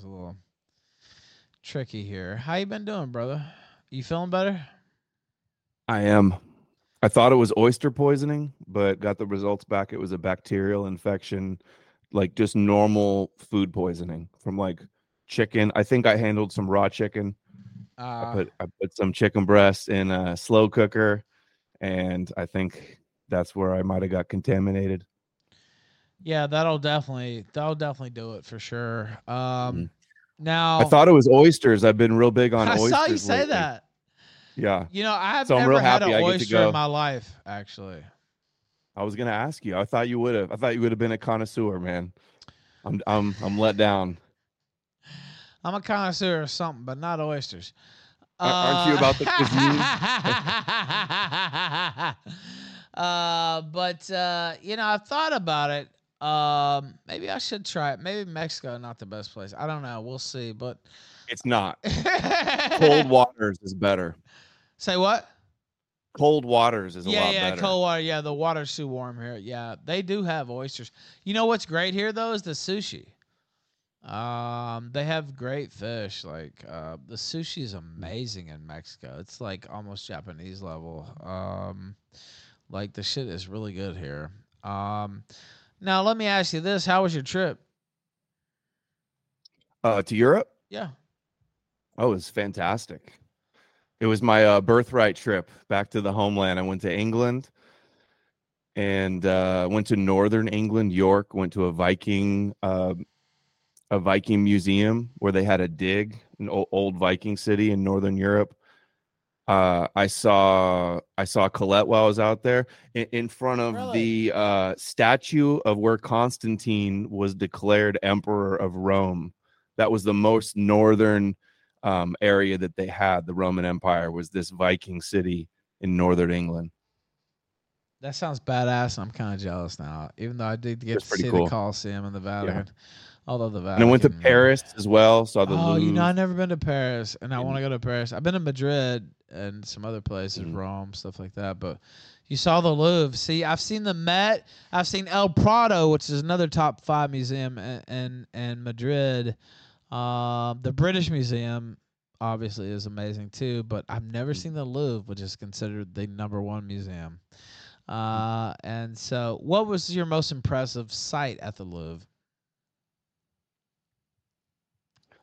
was a little tricky here. How you been doing, brother? You feeling better? I am. I thought it was oyster poisoning, but got the results back. It was a bacterial infection, like just normal food poisoning from like chicken. I think I handled some raw chicken. Uh, I Uh, put I put some chicken breast in a slow cooker, and I think that's where I might have got contaminated. Yeah, that'll definitely that'll definitely do it for sure. Um, now I thought it was oysters. I've been real big on I oysters. saw you say lately. that. Yeah, You know, I have So never real had an I oyster go. in my life, actually. I was gonna ask you. I thought you would have. I thought you would have been a connoisseur, man. I'm I'm I'm let down. I'm a connoisseur of something, but not oysters. Uh, aren't you about the uh, but uh, you know, I've thought about it. Um, maybe I should try it. Maybe Mexico not the best place. I don't know. We'll see. But It's not. Cold waters is better. Say what? Cold waters is a yeah, lot yeah, better. cold water. Yeah, the water's too warm here. Yeah, they do have oysters. You know what's great here though is the sushi. Um, they have great fish. Like uh, the sushi is amazing in Mexico. It's like almost Japanese level. Um, like the shit is really good here. Um, now let me ask you this: How was your trip? Uh, to Europe? Yeah. Oh, it was fantastic. It was my uh, birthright trip back to the homeland. I went to England and uh, went to northern England, York. Went to a Viking, uh, a Viking museum where they had a dig, an o- old Viking city in northern Europe. Uh, I saw I saw Colette while I was out there in, in front of Really? the uh, statue of where Constantine was declared emperor of Rome. That was the most northern um, area that they had. The Roman Empire was this Viking city in northern England. That sounds badass. I'm kind of jealous now, even though I did get That's to see cool. the Colosseum and the Vatican. Although the And Vatican, I went to Paris as well. Saw the oh, you know, I've never been to Paris, and I want to go to Paris. I've been to Madrid and some other places, Mhm. Rome, stuff like that. But you saw the Louvre. See, I've seen the Met. I've seen El Prado, which is another top five museum in in, in Madrid. Um, the British Museum obviously is amazing too, but I've never seen the Louvre, which is considered the number one museum. Uh, and so, what was your most impressive sight at the Louvre?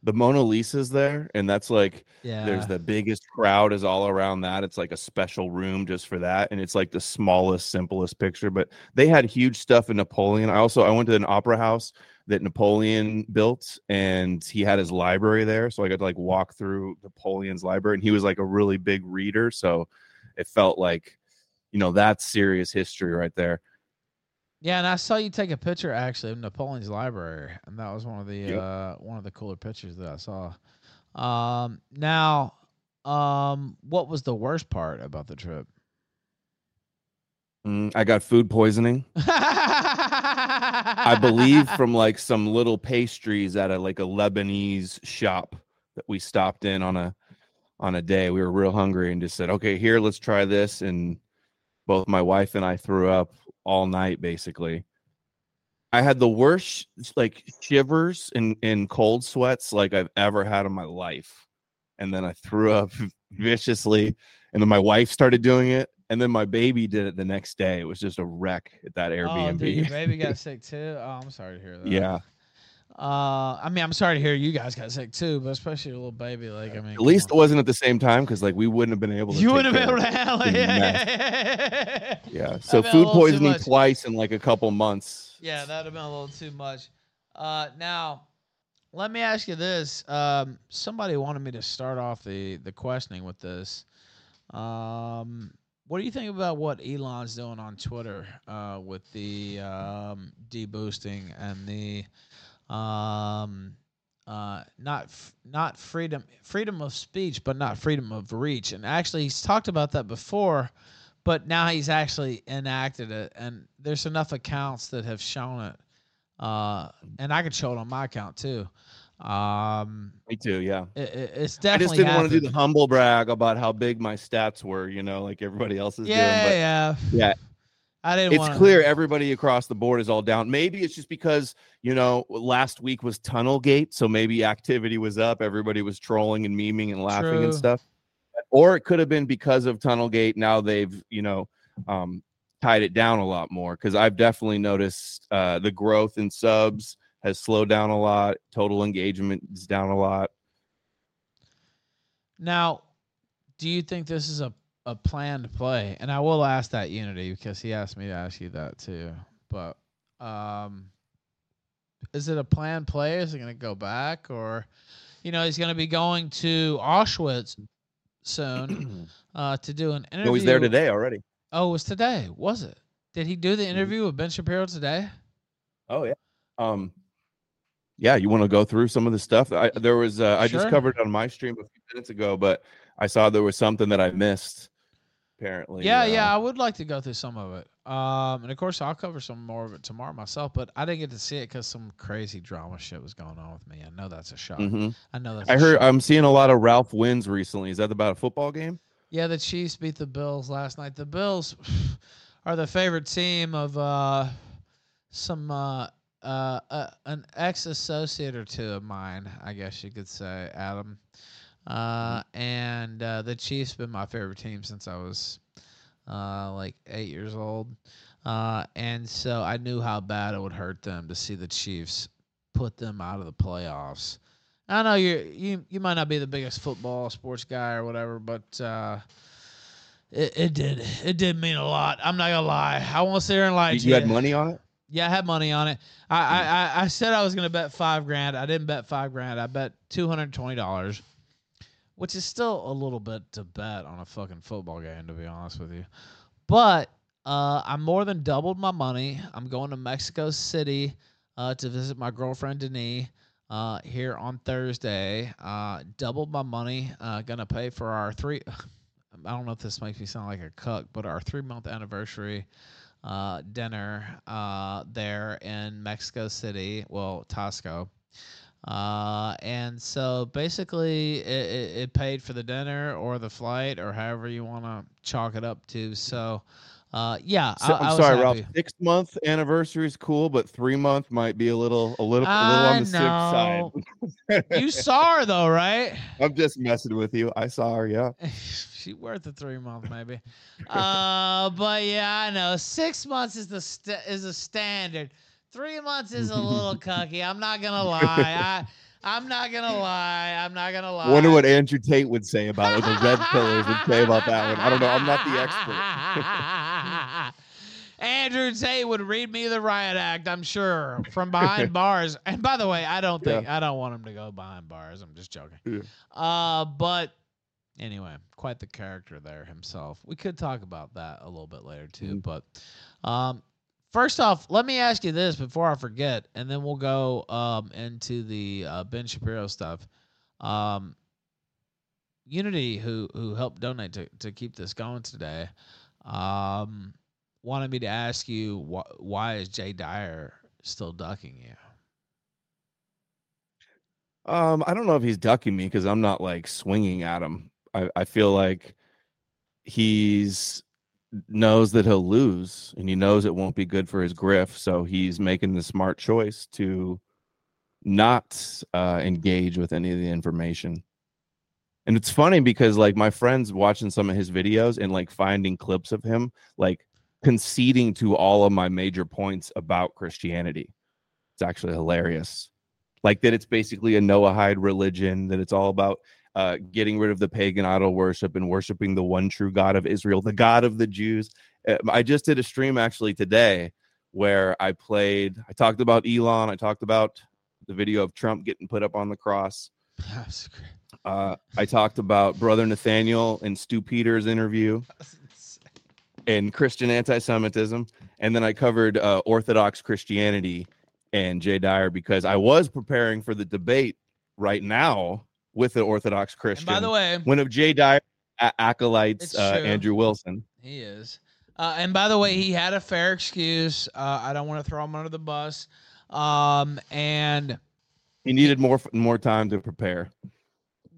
The Mona Lisa's there, and that's like Yeah, there's the biggest crowd is all around that. It's like a special room just for that, and it's like the smallest, simplest picture. But they had huge stuff in Napoleon. I also I went to an opera house that Napoleon built, and he had his library there, so I got to like walk through Napoleon's library, and he was like a really big reader, so it felt like you know that's serious history right there. Yeah, and I saw you take a picture actually of Napoleon's library, and that was one of the Yep. uh, one of the cooler pictures that I saw. Um, now, um, what was the worst part about the trip? Mm, I got food poisoning. I I believe from like some little pastries at a like a Lebanese shop that we stopped in on a on a day. We were real hungry and just said, "Okay, here, let's try this." And both my wife and I threw up all night basically. I had the worst like shivers and and cold sweats like I've ever had in my life. And then I threw up viciously and then my wife started doing it and then my baby did it the next day. It was just a wreck at that Oh, Airbnb. dude, your baby got sick too. Oh, I'm sorry to hear that. yeah. Uh, I mean, I'm sorry to hear you guys got sick too, but especially your little baby. Like, I mean, At least it wasn't at the same time because like we wouldn't have been able to. you wouldn't have been able to handle it. Yeah. yeah. So food poisoning twice in like a couple months. Yeah, that'd have been a little too much. Uh, now, let me ask you this. Um, somebody wanted me to start off the the questioning with this. Um, what do you think about what Elon's doing on Twitter uh, with the um, deboosting and the um, uh, not f- not freedom freedom of speech, but not freedom of reach? And actually, he's talked about that before but now he's actually enacted it and there's enough accounts that have shown it uh and i can show it on my account too um Me too. Yeah. it, it- it's I just didn't want to do the humble brag about how big my stats were, you know, like everybody else is yeah doing. yeah yeah, I didn't. it's wanna- clear everybody across the board is all down. Maybe it's just because you know last week was Tunnelgate, so maybe activity was up. Everybody was trolling and memeing and laughing True. and stuff. Or it could have been because of Tunnelgate. Now they've you know um, tied it down a lot more because I've definitely noticed uh, the growth in subs has slowed down a lot. Total engagement is down a lot. Now, do you think this is a a planned play? And I will ask that Unity because he asked me to ask you that too. But um, is it a planned play? Is it going to go back, or you know, he's going to be going to Auschwitz soon uh, to do an interview? No, he's there today already. Oh, it was today. Was it? Did he do the Mm-hmm. interview with Ben Shapiro today? Oh yeah. Um yeah, you want to go through some of the stuff? I there was uh, I just covered it on my stream a few minutes ago, but I saw there was something that I missed apparently. Yeah, uh, yeah, I would like to go through some of it. Um, and of course, I'll cover some more of it tomorrow myself. But I didn't get to see it because some crazy drama shit was going on with me. I know that's a shock. mhm. I know that's. I a heard shock. I'm seeing a lot of Ralph wins recently. Is that about a football game? yeah, the Chiefs beat the Bills last night. The Bills are the favorite team of uh, some uh, uh, uh, an ex associate or two of mine, I guess you could say, Adam. Uh, and uh, the Chiefs been my favorite team since I was uh, like eight years old. Uh, and so I knew how bad it would hurt them to see the Chiefs put them out of the playoffs. I know you you you might not be the biggest football sports guy or whatever, but uh, it, it did it did mean a lot. I'm not gonna lie. I won't sit here and lie You, to you had money on it? Yeah, I had money on it. I, I, I, I said I was gonna bet five grand. I didn't bet five grand. I bet two hundred twenty dollars, which is still a little bit to bet on a fucking football game, to be honest with you. But uh, I more than doubled my money. I'm going to Mexico City uh, to visit my girlfriend Denise uh, here on Thursday. Uh, doubled my money. Uh, gonna pay for our three. I don't know if this makes me sound like a cuck, but our three month anniversary uh, dinner there in Mexico City, well, Tosco. Uh, and so basically, it, it, it paid for the dinner or the flight or however you want to chalk it up to. So, uh, yeah, So, I, was sorry, Ralph. Six month anniversary is cool, but three month might be a little a little a little on the sick side. you saw her though, right? I'm just messing with you. I saw her, yeah. she worth a three month maybe. uh, but yeah, I know six months is the st- is a standard. Three months is a little cucky. I'm not gonna lie. I I'm not gonna lie. I'm not gonna lie. Wonder what Andrew Tate would say about it. The red pillars would say about that one. I don't know. I'm not the expert. Andrew Tate would read me the riot act, I'm sure, from behind bars. And by the way, I don't think I don't want him to go behind bars. I'm just joking. Yeah. Uh, but anyway, quite the character there himself. We could talk about that a little bit later too. Mhm. But um, first off, let me ask you this before I forget, and then we'll go um into the uh, Ben Shapiro stuff. Um, Unity, who who helped donate to to keep this going today, um, wanted me to ask you wh- why is Jay Dyer still ducking you? Um, I don't know if he's ducking me because I'm not like swinging at him. I, I feel like he's knows that he'll lose and he knows it won't be good for his griff. So he's making the smart choice to not uh, engage with any of the information. And it's funny because like my friends watching some of his videos and like finding clips of him like conceding to all of my major points about Christianity. It's actually hilarious like that it's basically a Noahide religion, that it's all about uh, getting rid of the pagan idol worship and worshiping the one true God of Israel, the God of the Jews. Uh, I just did a stream actually today where I played, I talked about Elon, I talked about the video of Trump getting put up on the cross. Uh, I talked about Brother Nathaniel and Stu Peters' interview and Christian anti-Semitism, and then I covered uh, Orthodox Christianity and Jay Dyer because I was preparing for the debate right now with the Orthodox And Christian. by the way, one of Jay Dyer a- acolytes, uh. Andrew Wilson. He is. Uh, and by the way, he had a fair excuse. Uh, I don't want to throw him under the bus. Um, and He needed more more time to prepare.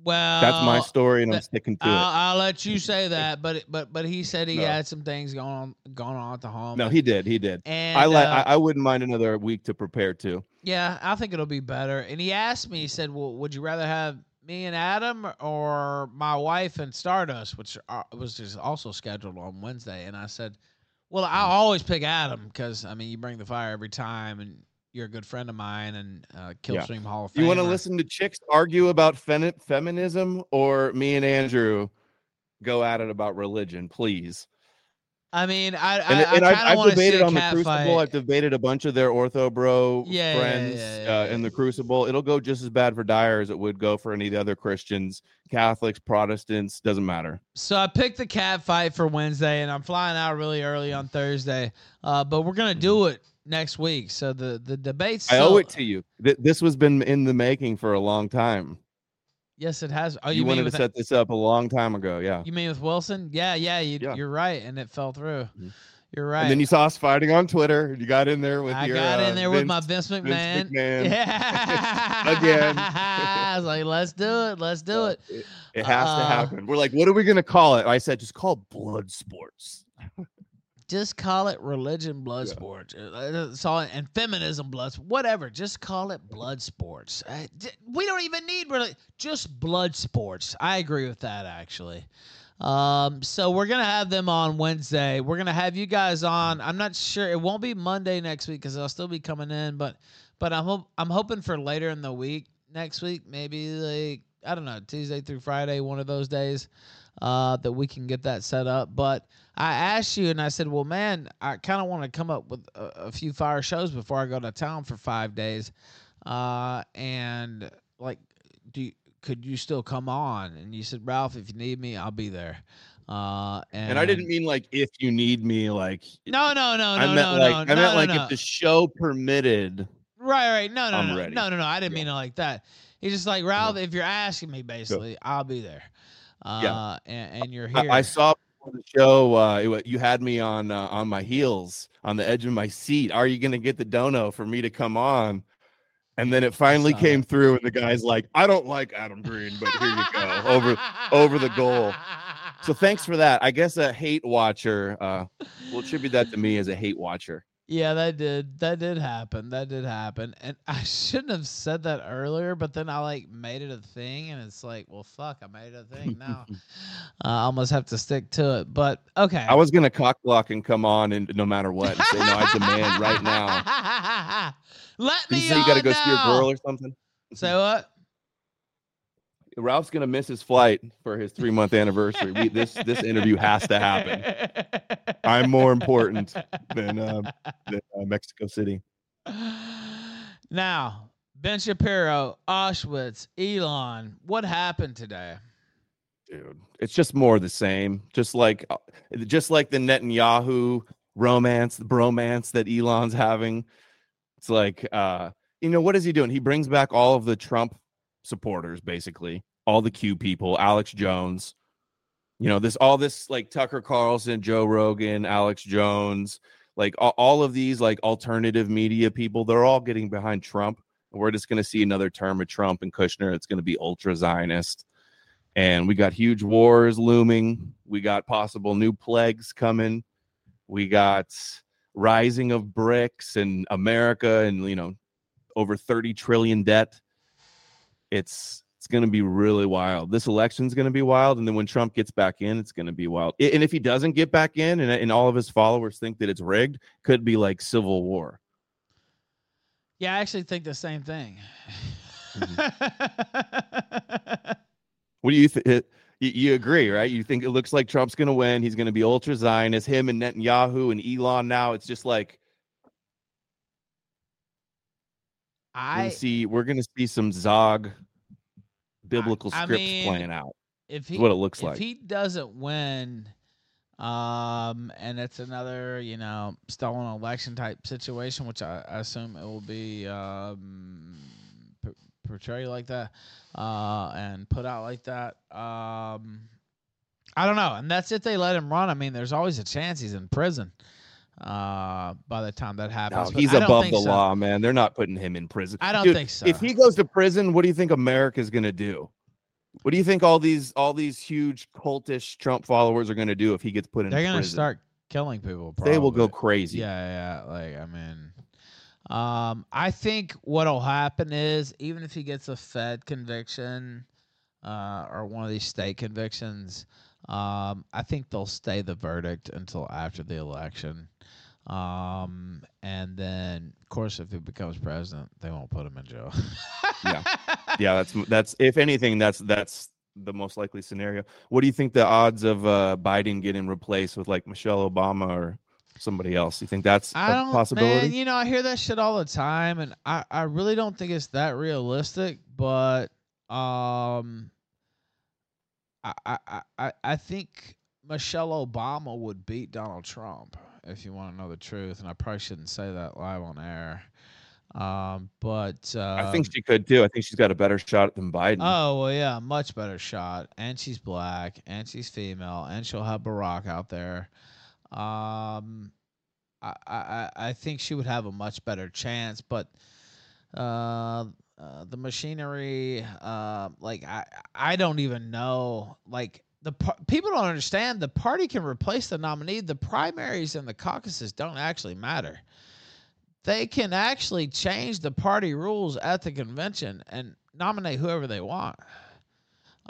Well, That's my story, and I'm sticking to I'll, it. I'll let you say that, but but but he said he No. had some things going on going on at the home. No, he did. He did. and I like. uh, I, I wouldn't mind another week to prepare too. Yeah, I think it'll be better. And he asked me, he said, "Well, would you rather have me and Adam or my wife and Stardust, which are, was just also scheduled on Wednesday?" And I said, "Well, I Hmm. always pick Adam because I mean, you bring the fire every time, and you're a good friend of mine and uh, Killstream Hall of Fame." You want to listen to chicks argue about femi- feminism, or me and Andrew go at it about religion, please? I mean, I And, I, and I I've, I've want to see debated on the Crucible. fight. I've debated a bunch of their Ortho Bro Yeah, yeah, friends yeah, uh, in the. Crucible. It'll go just as bad for Dyer as it would go for any of the other Christians, Catholics, Protestants. Doesn't matter. So I picked the cat fight for Wednesday, and I'm flying out really early on Thursday. Uh, but we're gonna do it next week. So the the debates. Mm-hmm. I owe it to you. Th- This was been in the making for a long time. Yes, it has. Oh, you you, wanted to set this up a long time ago, yeah. you mean with Wilson? Yeah, yeah. You, Yeah. You're right, and it fell through. Mhm. You're right. And then you saw us fighting on Twitter. You got in there with I your. got uh, in there with my Vince- Vince McMahon. McMahon. Yeah. Again. I was like, let's do it. Let's do it. It, it has to Uh, happen. We're like, what are we gonna call it? I said, just call it blood sports. Just call it religion blood Yeah. sports. Uh, It's all and feminism blood whatever. Just call it blood sports. Uh, we don't even need really just blood sports. I agree with that actually. Um, so we're gonna have them on Wednesday. We're gonna have you guys on. I'm not sure it won't be Monday next week because I'll still be coming in, but but I'm hope I'm hoping for later in the week next week, maybe like I don't know Tuesday through Friday, one of those days, uh, that we can get that set up. But I asked you, and I said, well, man, I kind of want to come up with a, a few fire shows before I go to town for five days, uh, and like, do you, could you still come on? And you said, Ralph, if you need me, I'll be there. Uh, and, And I didn't mean like if you need me, like No, no, no, no, I meant no, like no. I meant no, like no. if the show permitted. Right, right. No, no, no, ready. no, no, no. I didn't Yeah. mean it like that. He's just like Ralph. If you're asking me, basically, I'll be there. Uh, Yeah. and, and you're I, here. I saw before the show. Uh, it, you had me on uh, on my heels, on the edge of my seat. Are you gonna get the dono for me to come on? And then it finally came through, and the guy's like, "I don't like Adam Green, but here you go over over the goal." So thanks for that. I guess a hate watcher. Uh, we'll attribute that to me as a hate watcher. Yeah, that did. That did happen. That did happen. And I shouldn't have said that earlier, but then I like made it a thing, and it's like, well, fuck, I made it a thing now. uh, I almost have to stick to it. But okay. I was gonna cock block and come on, and no matter what, and say no. I demand right now. Let You me say you got to on go see your girl or something. Say what? Ralph's gonna miss his flight for his three month anniversary. We, this this interview has to happen. I'm more important than uh, than uh, Mexico City. Now, Ben Shapiro, Auschwitz, Elon, what happened today? dude. It's just more the same. Just like uh, just like the Netanyahu romance, the bromance that Elon's having. It's like uh you know what is he doing? He brings back all of the Trump supporters basically, all the Q people, Alex Jones. You know, this all this like Tucker Carlson, Joe Rogan, Alex Jones, like all, all of these like alternative media people, they're all getting behind Trump. And we're just going to see another term of Trump and Kushner. It's going to be ultra Zionist and we got huge wars looming. We got possible new plagues coming. We got rising of BRICS and America, and you know, over thirty trillion debt. It's it's going to be really wild. This election's going to be wild, and then when Trump gets back in, it's going to be wild. And if he doesn't get back in, and, and all of his followers think that it's rigged, could be like civil war. Yeah, I actually think the same thing. Mm-hmm. What do you think? You, agree, right? You think it looks like Trump's going to win. He's going to be ultra Zionist. Him and Netanyahu and Elon now. It's just like we're I gonna see we're going to see some Zog biblical I scripts mean, playing out. if he what it looks if like. If he doesn't win, um, and it's another you know stolen election type situation, which I, I assume it will be um, p- portrayed like that, uh, and put out like that. Um, I don't know, and that's if they let him run. I mean, there's always a chance he's in prison. Uh, by the time that happens, but he's above the so. law, man. They're not putting him in prison. I don't Dude, think so. If he goes to prison, what do you think America's going to do? What do you think all these all these huge cultish Trump followers are going to do if he gets put in? Prison? They're gonna prison? start killing people. They will go crazy. Yeah, yeah. Like I mean, um, I think what'll happen is even if he gets a Fed conviction, uh, or one of these state convictions, um, I think they'll stay the verdict until after the election. Um, and then of course if he becomes president, they won't put him in jail. Yeah. Yeah, that's that's if anything, that's that's the most likely scenario. What do you think the odds of uh, Biden getting replaced with like Michelle Obama or somebody else? You think that's I a don't, possibility? man. You know, I hear that shit all the time, and I, I really don't think it's that realistic. But um, I, I, I- I, I think Michelle Obama would beat Donald Trump if you want to know the truth, and I probably shouldn't say that live on air. Um, but uh, I think she could too. I think she's got a better shot than Biden. Oh well, yeah, much better shot, and she's black, and she's female, and she'll have Barack out there. Um, I I I I think she would have a much better chance, but uh, uh the machinery, uh, like I I don't even know, like. The par- people don't understand the party can replace the nominee. The primaries and the caucuses don't actually matter they can actually change the party rules at the convention and nominate whoever they want.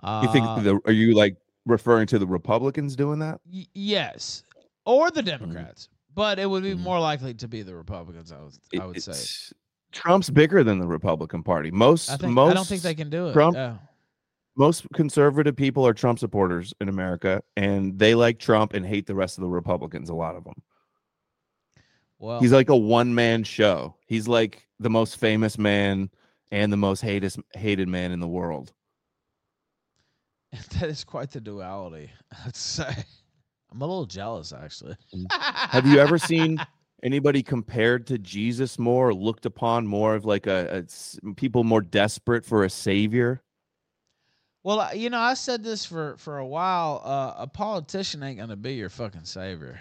you think Uh, the are you like referring to the Republicans doing that? y- yes, or the Democrats, but it would be Mhm. more likely to be the Republicans. I would, I would say. Trump's bigger than the Republican Party. Most I think most I don't think they can do it. Trump- yeah. most conservative people are Trump supporters in America, and they like Trump and hate the rest of the Republicans. A lot of them. Well, He's like a one man show. He's like the most famous man and the most hated hated man in the world. that is quite the duality. I'd say. I'm a little jealous, actually. Have you ever seen anybody compared to Jesus more, looked upon more of like a, a people more desperate for a savior? Well, you know, I said this for for a while. Uh, a politician ain't gonna be your fucking savior,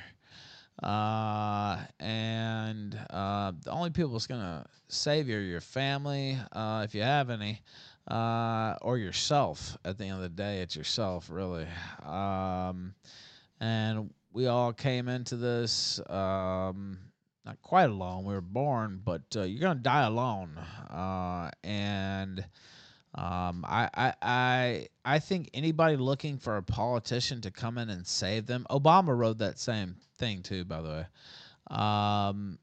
uh, and uh, the only people that's gonna save you are your family, uh, if you have any, uh, or yourself. At the end of the day, it's yourself, really. Um, and we all came into this um, not quite alone. We were born, but uh, you're gonna die alone, uh, and. Um, I, I, I, I think anybody looking for a politician to come in and save them. Obama wrote that same thing too, by the way. Um,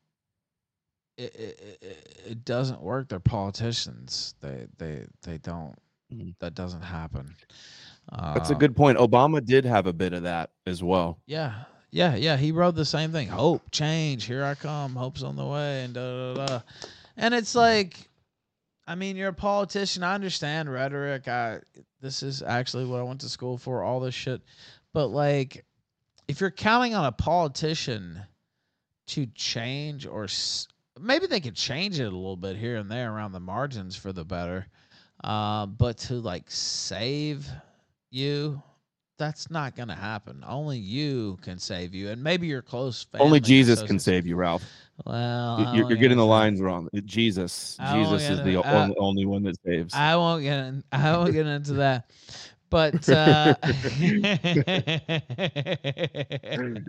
it, it, it, it doesn't work. They're politicians. They, they, they don't. Mhm. That doesn't happen. That's a Uh, good point. Obama did have a bit of that as well. Yeah, yeah, yeah. He wrote the same thing. Hope, change, here I come. Hope's on the way, and da da da. And it's like, I mean, you're a politician. I understand rhetoric. I this is actually what I went to school for. All this shit, but like, if you're counting on a politician to change or s- maybe they could change it a little bit here and there around the margins for the better, uh, but to like save you that's not going to happen. Only you can save you, and maybe your close family. Only Jesus can save you, Ralph. Well, You're, you're getting the lines wrong. Jesus, I Jesus is the I- only, only one that saves. I won't get. In, I won't get into that. But uh,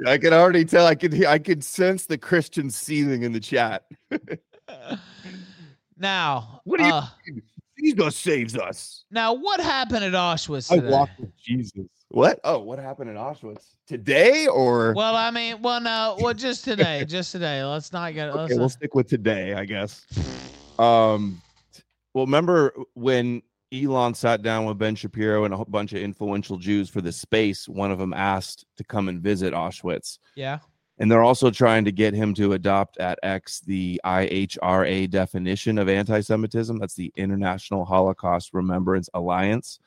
I can already tell. I could. I could sense the Christian seething in the chat. now, What do you- uh, Jesus saves us. now, what happened at Auschwitz I walked with Jesus. What? Oh, what happened in Auschwitz today? Or Well, I mean, well, no, well, just today, just today. Let's not get. Let's okay, we'll stick with today, I guess. Um, well, remember when Elon sat down with Ben Shapiro and a bunch of influential Jews for the space? One of them asked to come and visit Auschwitz, yeah. And they're also trying to get him to adopt at X the IHRA definition of anti-Semitism. That's the International Holocaust Remembrance Alliance,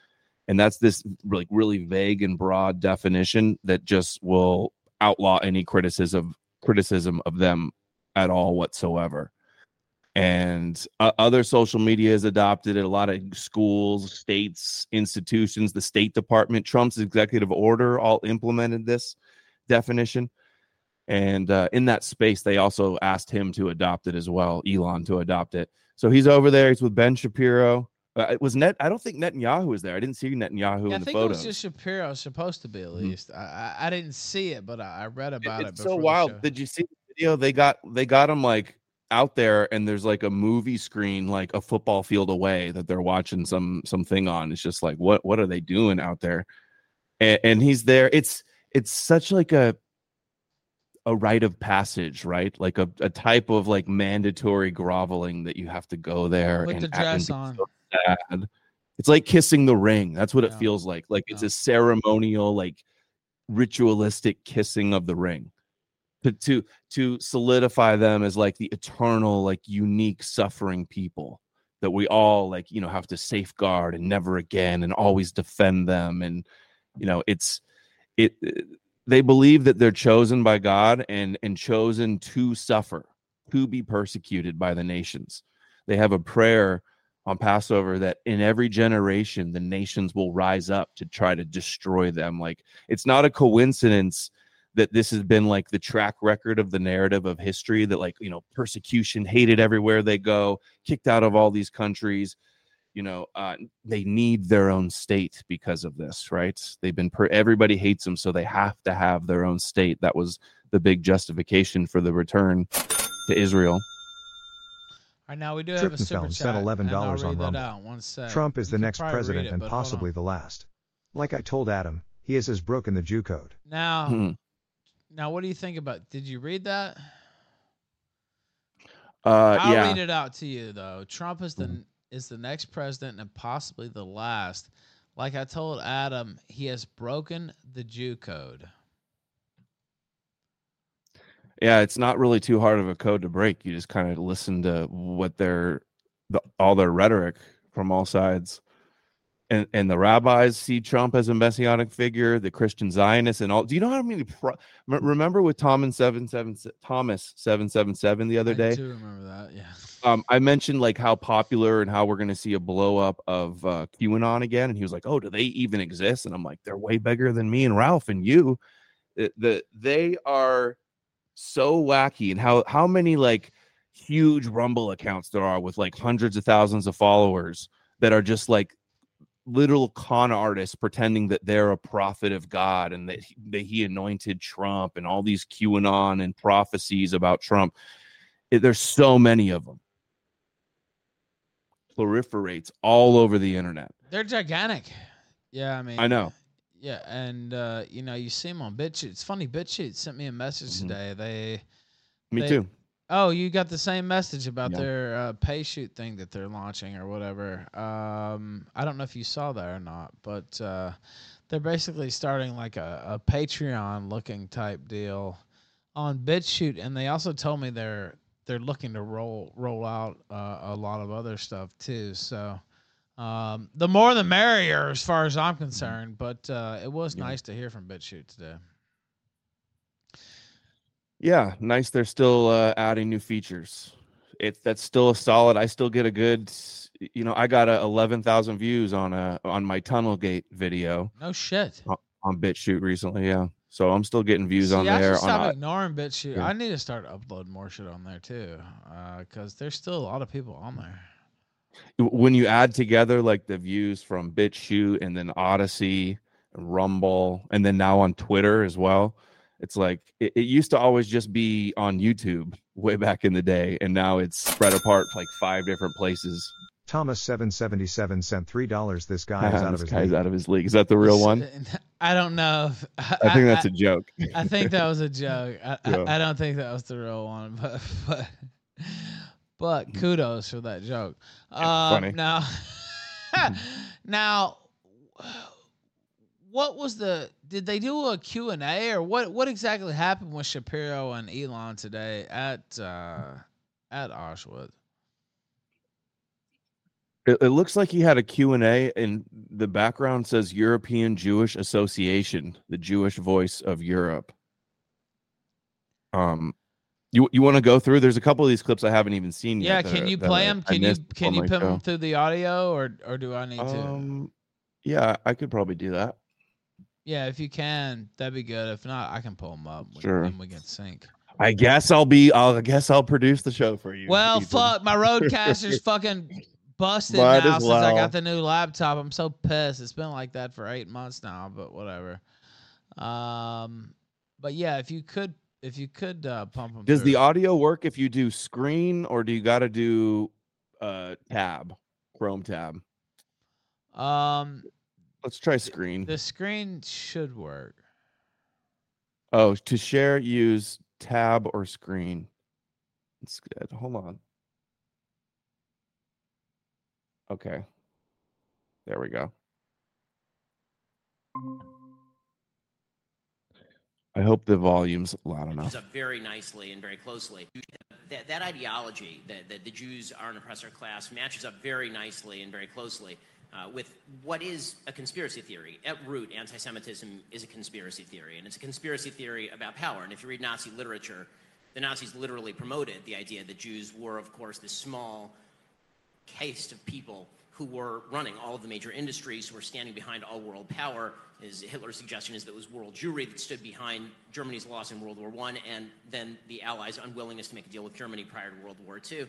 and that's this like really vague and broad definition that just will outlaw any criticism criticism of them at all whatsoever. And uh, other social media has adopted it. A lot of schools states institutions the state department trump's executive order all implemented this definition and uh, in that space they also asked him to adopt it as well elon to adopt it so he's over there he's with ben shapiro Uh, it was net. I don't think Netanyahu was there. I didn't see Netanyahu Yeah, I in the think it was just Shapiro supposed to be at Mhm. least. I, I I didn't see it, but I, I read about it. it's so wild. Did you see the video? They got they got him like out there, and there's like a movie screen, like a football field away, that they're watching some something on. It's just like what what are they doing out there? And, and he's there. It's it's such like a a rite of passage, right? Like a, a type of like mandatory groveling that you have to go there with and the dress on. so sad. It's like kissing the ring. That's what it feels like. Like it's a ceremonial, like ritualistic kissing of the ring. To to to solidify them as like the eternal, like unique suffering people that we all like, you know, have to safeguard and never again and always defend them. And you know, it's it they believe that they're chosen by God and and chosen to suffer, to be persecuted by the nations. They have a prayer on Passover that in every generation the nations will rise up to try to destroy them. Like it's not a coincidence that this has been like the track record of the narrative of history that like you know persecution hated everywhere they go kicked out of all these countries you know uh, they need their own state because of this right they've been per- everybody hates them so they have to have their own state that was the big justification for the return to israel All right, now we do have a super chat. sent $11 on read Rumble. out. One. Trump is You the next president it, and but hold on. possibly the last. Like I told Adam, he is as broken the Jew code. Now, Hmm. now, what do you think about? Did you read that? uh I'll yeah read it out to you though. Trump is the Mhm. Is the next president and possibly the last. Like I told Adam, he has broken the Jew code. yeah it's not really too hard of a code to break you just kind of listen to what their the, all their rhetoric from all sides and and the rabbis see trump as a messianic figure the christian zionists and all do you know how many pro- remember with thomas 77 thomas 777 the other I day do remember that. Yeah. um, I mentioned like how popular and how we're going to see a blow up of uh, QAnon again, and he was like, "Oh, do they even exist?" And I'm like, "They're way bigger than me and Ralph and you. The, the they are so wacky, and how how many like huge Rumble accounts there are with like hundreds of thousands of followers that are just like little con artists pretending that they're a prophet of God and that he, that he anointed Trump and all these QAnon and prophecies about Trump. It- there's so many of them proliferates all over the internet. They're gigantic. Yeah, I mean, I know. Yeah, and uh, you know, you see them on BitChute. It's funny. BitChute sent me a message Mhm. today. They, Me They- too. Oh, you got the same message about Yeah. their uh, pay shoot thing that they're launching or whatever. Um, I don't know if you saw that or not, but uh, they're basically starting like a, a Patreon looking type deal on BitChute, and they also told me they're they're looking to roll roll out uh, a lot of other stuff too. So. Um, the more the merrier, as far as I'm concerned. But uh, it was. Yeah. nice to hear from BitChute today. Yeah, nice. They're still uh, adding new features. It's that's still a solid. I still get a good. You know, I got a eleven thousand views on a on my tunnel gate video No shit. on BitChute recently. Yeah, so I'm still getting views See, on I there. On stop uh, ignoring BitChute. yeah. I need to start uploading more shit on there too, because there's still a lot of people on there. when you add together like the views from BitChute and then Odysee, and Rumble, and then now on Twitter as well. It's like it, it used to always just be on YouTube way back in the day, and now it's spread apart like five different places. Thomas 777 sent $3. This guy is out of his guy's league. out of his league. Is that the real one? I don't know. If, I, I think that's a joke. I think that was a joke. I, Yeah. I, I don't think that was the real one, but but but kudos for that joke. Um, funny. Now, now, what was the? Did they do a Q and A or what? What exactly happened with Shapiro and Elon today at uh, at Auschwitz? It, it looks like he had a Q&A and the background says European Jewish Association, the Jewish voice of Europe. Um you you want to go through there's a couple of these clips I haven't even seen Yeah, yet. Yeah, can you play them? Can you can you put them through the audio or or do I need to? Um yeah, I could probably do that. Yeah, if you can, that'd be good. If not, I can pull them up. Sure. And we can sync. I guess I'll be I'll I guess I'll produce the show for you. Well, Ethan. fuck, my RodeCaster's fucking busted Might now since I got the new laptop. I'm so pissed. It's been like that for eight months now, but whatever. Um, but yeah, if you could, if you could uh, pump them. Does the audio work if you do screen or do you got to do uh tab, Chrome tab? um Let's try screen. the screen should work? Oh, to share, use tab or screen. It's good. Hold on. Okay. There we go. I hope the volume's loud enough. matches up very nicely and very closely. That, that ideology that, that the Jews are an oppressor class matches up very nicely and very closely uh, with what is a conspiracy theory. At root, anti Semitism is a conspiracy theory, and it's a conspiracy theory about power. And if you read Nazi literature, the Nazis literally promoted the idea that Jews were, of course, this small caste of people who were running all of the major industries, who were standing behind all world power. As Hitler's suggestion is that it was world Jewry that stood behind Germany's loss in World War I, and then the Allies' unwillingness to make a deal with Germany prior to World War II.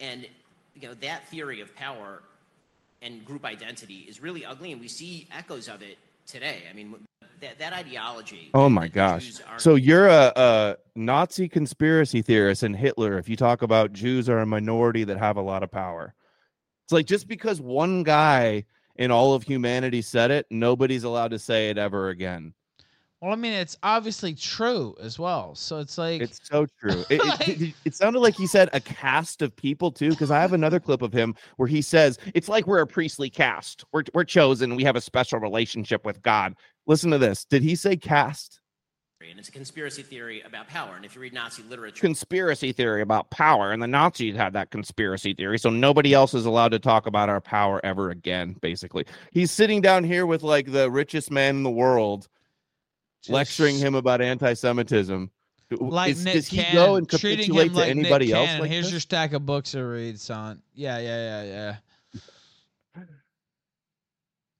And you know that theory of power and group identity is really ugly, and we see echoes of it today. I mean, that, that ideology. Oh my gosh. Are- So you're a, a Nazi conspiracy theorist and Hitler if you talk about Jews are a minority that have a lot of power. It's like just because one guy in all of humanity said it, nobody's allowed to say it ever again. Well, I mean, it's obviously true as well. So it's like It's so true. It, Like- it, it, it sounded like he said a cast of people too, because I have another clip of him where he says it's like we're a priestly cast. We're we're chosen. We have a special relationship with God. Listen to this. Did he say cast? and it's a conspiracy theory about power. And if you read Nazi literature, Conspiracy theory about power, and the Nazis had that conspiracy theory, so nobody else is allowed to talk about our power ever again. Basically, he's sitting down here with like the richest man in the world, just lecturing him about anti-Semitism. like Is- Nick does he Cannon, go and capitulate him to like anybody Nick else like Here's this? your stack of books to read, son. Yeah, yeah, yeah, yeah.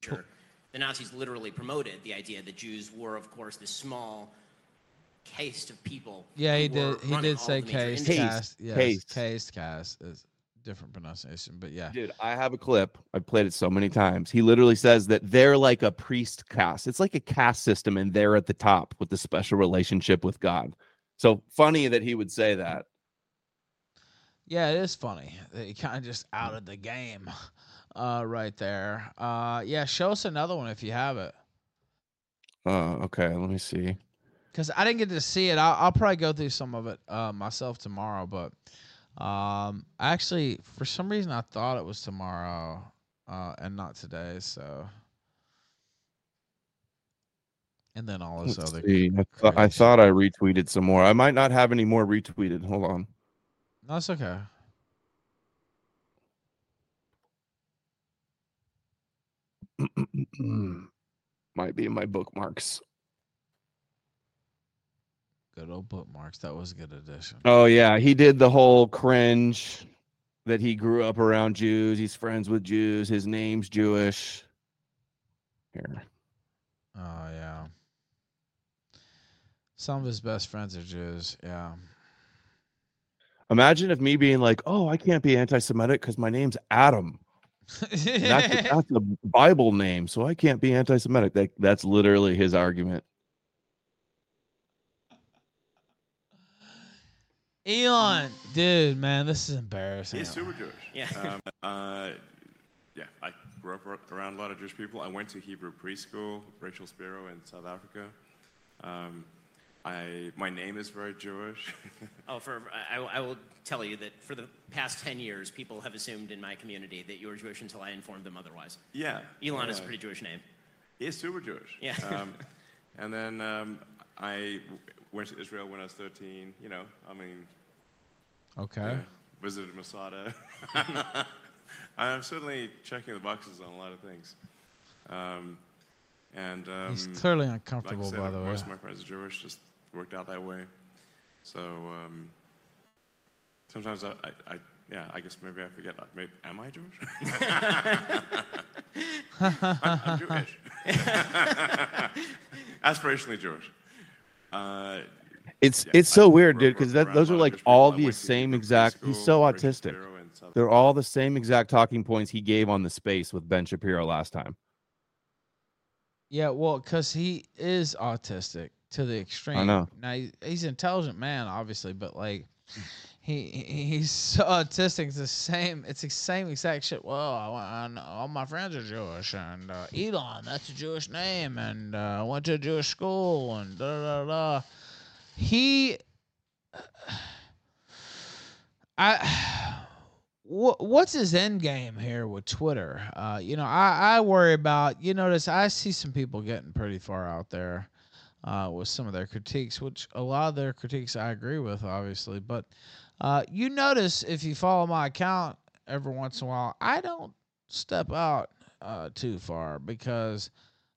Sure. The Nazis literally promoted the idea that Jews were, of course, this small caste of people. Yeah, he did. He did say caste, the major case industries. cast. Yes, Case. case cast is different pronunciation, but yeah. Dude, I have a clip. I've played it so many times. He literally says that they're like a priest caste. It's like a caste system, and they're at the top with the special relationship with God. So funny that he would say that. Yeah, it is funny. that He kind of just out of the game, uh, right there. Uh, yeah, show us another one if you have it, Uh, okay, let me see. because I didn't get to see it. I'll, I'll probably go through some of it uh, myself tomorrow. But um, actually, for some reason, I thought it was tomorrow uh, and not today. So, and then all this Let's other. see. I, thought I thought I retweeted some more. I might not have any more retweeted. Hold on. No, it's okay. might be in my bookmarks. Good old bookmarks. That was a good addition. Oh yeah, he did the whole cringe that he grew up around Jews. He's friends with Jews. His name's Jewish. Here. Oh yeah. Some of his best friends are Jews. Yeah. Imagine if me being like, "Oh, I can't be anti-Semitic because my name's Adam. That's a, that's a Bible name, so I can't be anti-Semitic." That, that's literally his argument. Elon, dude, man, this is embarrassing. He's super Jewish. Yeah. Um, uh, yeah, I grew up around a lot of Jewish people. I went to Hebrew preschool, Rachel Spiro in South Africa. Um, I, my name is very Jewish. Oh, for I, I will tell you that for the past ten years, people have assumed in my community that you were Jewish until I informed them otherwise. yeah. Elon is a pretty Jewish name. He's super Jewish. Yeah. Um, and then um, I w- went to Israel when I was 13. You know, I mean, Okay. yeah, visited Masada. I'm certainly checking the boxes on a lot of things. Um, and um, He's clearly like uncomfortable, said, by the way. most of my friends are Jewish. Just worked out that way. So um, sometimes I, I, I, yeah, I guess maybe I forget. like, Maybe, am I Jewish? I'm, I'm Jewish. Aspirationally Jewish. Uh, It's yeah, it's I so weird, dude, because that those are like all the same Hebrew exact. He's so autistic. Spiro in Southern. They're all the same exact talking points he gave on the space with Ben Shapiro last time. Yeah, well, because he is autistic to the extreme. I know. Now he, he's an intelligent man, obviously, but like he he- he's so autistic. It's the same. It's the same exact shit. Well, I, I know all my friends are Jewish, and uh, Elon, that's a Jewish name, and uh, I went to a Jewish school, and da da da. He, I. What, what's his end game here with Twitter? Uh, you know, I, I worry about. You notice I see some people getting pretty far out there uh, with some of their critiques, which a lot of their critiques I agree with, obviously. But uh, you notice if you follow my account every once in a while, I don't step out uh, too far because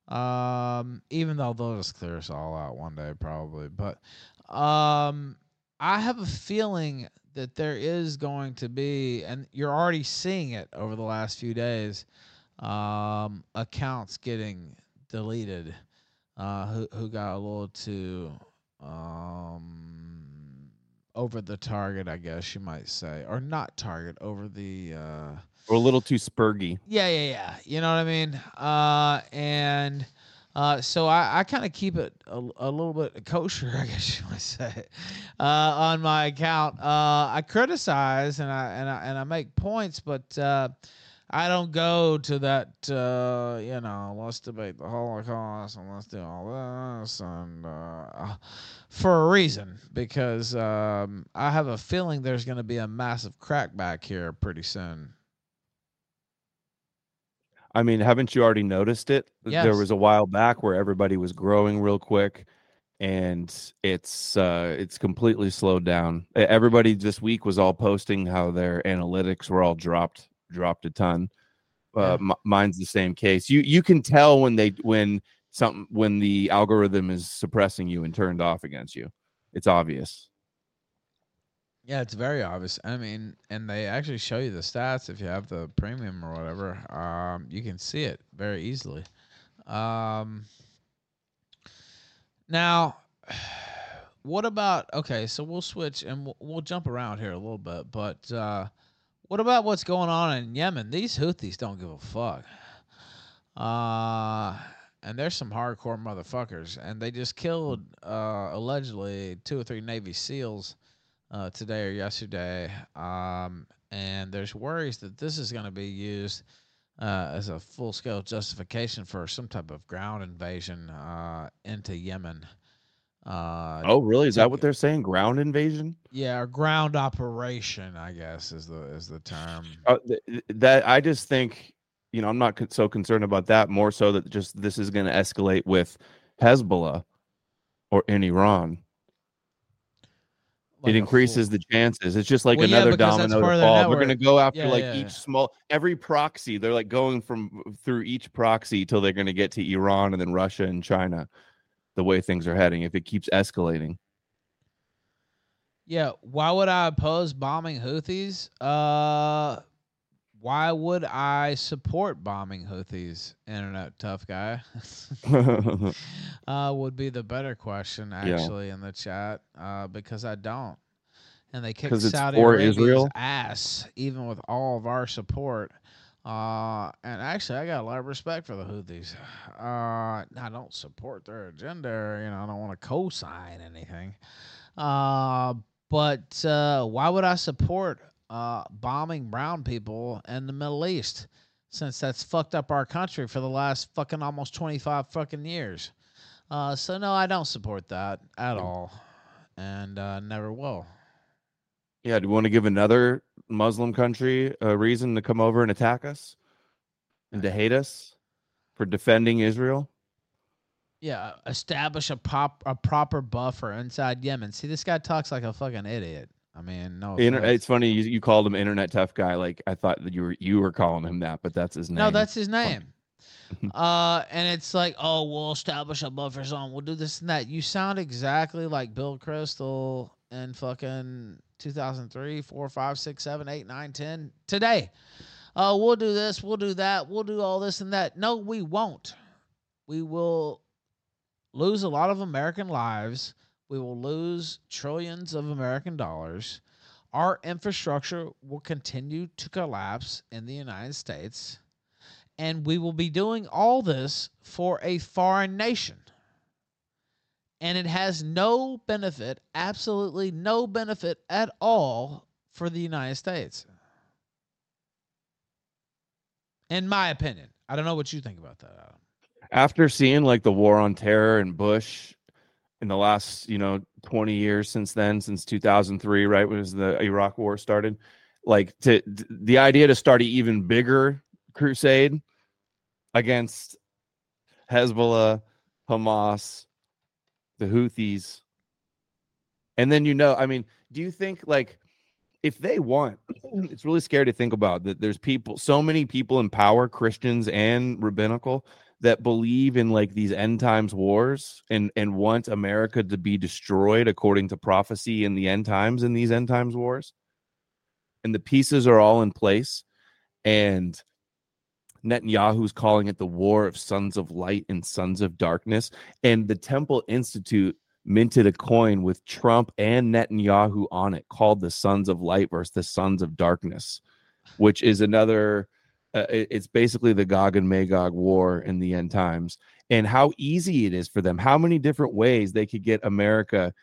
um, even though they'll just clear us all out one day, probably. But um, I have a feeling that there is going to be, and you're already seeing it over the last few days, um, accounts getting deleted uh, who who got a little too um, over the target, I guess you might say, or not target, over the. Uh, We're a little too spurgy. yeah, yeah, yeah. You know what I mean? Uh, and uh, so I, I kind of keep it a, a little bit kosher, I guess you might say, uh, on my account. Uh, I criticize and I and I and I make points, but uh, I don't go to that. Uh, you know, let's debate the Holocaust and let's do all this and uh, for a reason because um, I have a feeling there's going to be a massive crackback here pretty soon. I mean, haven't you already noticed it? There was a while back where everybody was growing real quick and it's uh it's completely slowed down. Everybody this week was all posting how their analytics were all dropped dropped a ton. Uh, m- mine's the same case. You you can tell when they when something when the algorithm is suppressing you and turned off against you. It's obvious. Yeah, it's very obvious. I mean, and they actually show you the stats if you have the premium or whatever. Um, you can see it very easily. Um, now, what about okay? So we'll switch and we'll, we'll jump around here a little bit, but uh, what about what's going on in Yemen? These Houthis don't give a fuck. Uh, and there's some hardcore motherfuckers, and they just killed uh, allegedly two or three Navy SEALs uh, today or yesterday. Um, and there's worries that this is going to be used uh, as a full scale justification for some type of ground invasion uh, into Yemen. Uh, Oh, really? Is that what they're saying? Ground invasion? yeah, or ground operation, I guess is the is the term. Uh, th- th- that I just think, you know, I'm not so concerned about that. More so that just this is going to escalate with Hezbollah or in Iran. Like it increases the chances. It's just like Well, another that's domino to fall. Going to go after Yeah, like yeah, each yeah. small every proxy. They're like going from through each proxy till they're going to get to Iran and then Russia and China. The way things are heading, if it keeps escalating, Yeah, why would I oppose bombing Houthis? Uh why would I support bombing Houthis? Internet tough guy. uh would be the better question actually in the chat. Uh because I don't. And they kicked Saudi Arabia's Israel? ass even with all of our support. Uh and actually I got a lot of respect for the Houthis. Uh I don't support their agenda, or, you know, I don't want to co-sign anything. Uh but uh, why would I support uh, bombing brown people in the Middle East since that's fucked up our country for the last fucking almost 25 fucking years? Uh, so, no, I don't support that at all and uh, never will. yeah. Do you want to give another Muslim country a reason to come over and attack us and to hate us for defending Israel? Yeah, establish a pop a proper buffer inside Yemen. See, this guy talks like a fucking idiot. I mean, no. Inter- it's funny you, you called him internet tough guy. Like I thought that you were you were calling him that, but that's his name. No, that's his name. uh, and it's like, oh, we'll establish a buffer zone. We'll do this and that. You sound exactly like Bill Kristol in fucking 2003, 4, 5, 6, 7, 8, 9, 10. Today. Uh, we'll do this. We'll do that. We'll do all this and that. No, we won't. We will lose a lot of American lives. We will lose trillions of American dollars. our infrastructure will continue to collapse in the United States, and we will be doing all this for a foreign nation. And it has no benefit, absolutely no benefit at all for the United States. In my opinion. I don't know what you think about that, Adam. After seeing like the war on terror and Bush in the last, you know, 20 years since then, since 2003, right, was the Iraq war started, like to the idea to start an even bigger crusade against Hezbollah, Hamas, the Houthis. And then you know, I mean, do you think like if they want, it's really scary to think about that there's people, so many people in power, Christians and rabbinical, that believe in like these end times wars and and want America to be destroyed according to prophecy in the end times in these end times wars. And the pieces are all in place. And Netanyahu's calling it the war of sons of light and sons of darkness. And the Temple Institute minted a coin with Trump and Netanyahu on it called the Sons of Light versus the Sons of Darkness, which is another. Uh, it's basically the Gog and Magog war in the end times, and how easy it is for them. How many different ways they could get America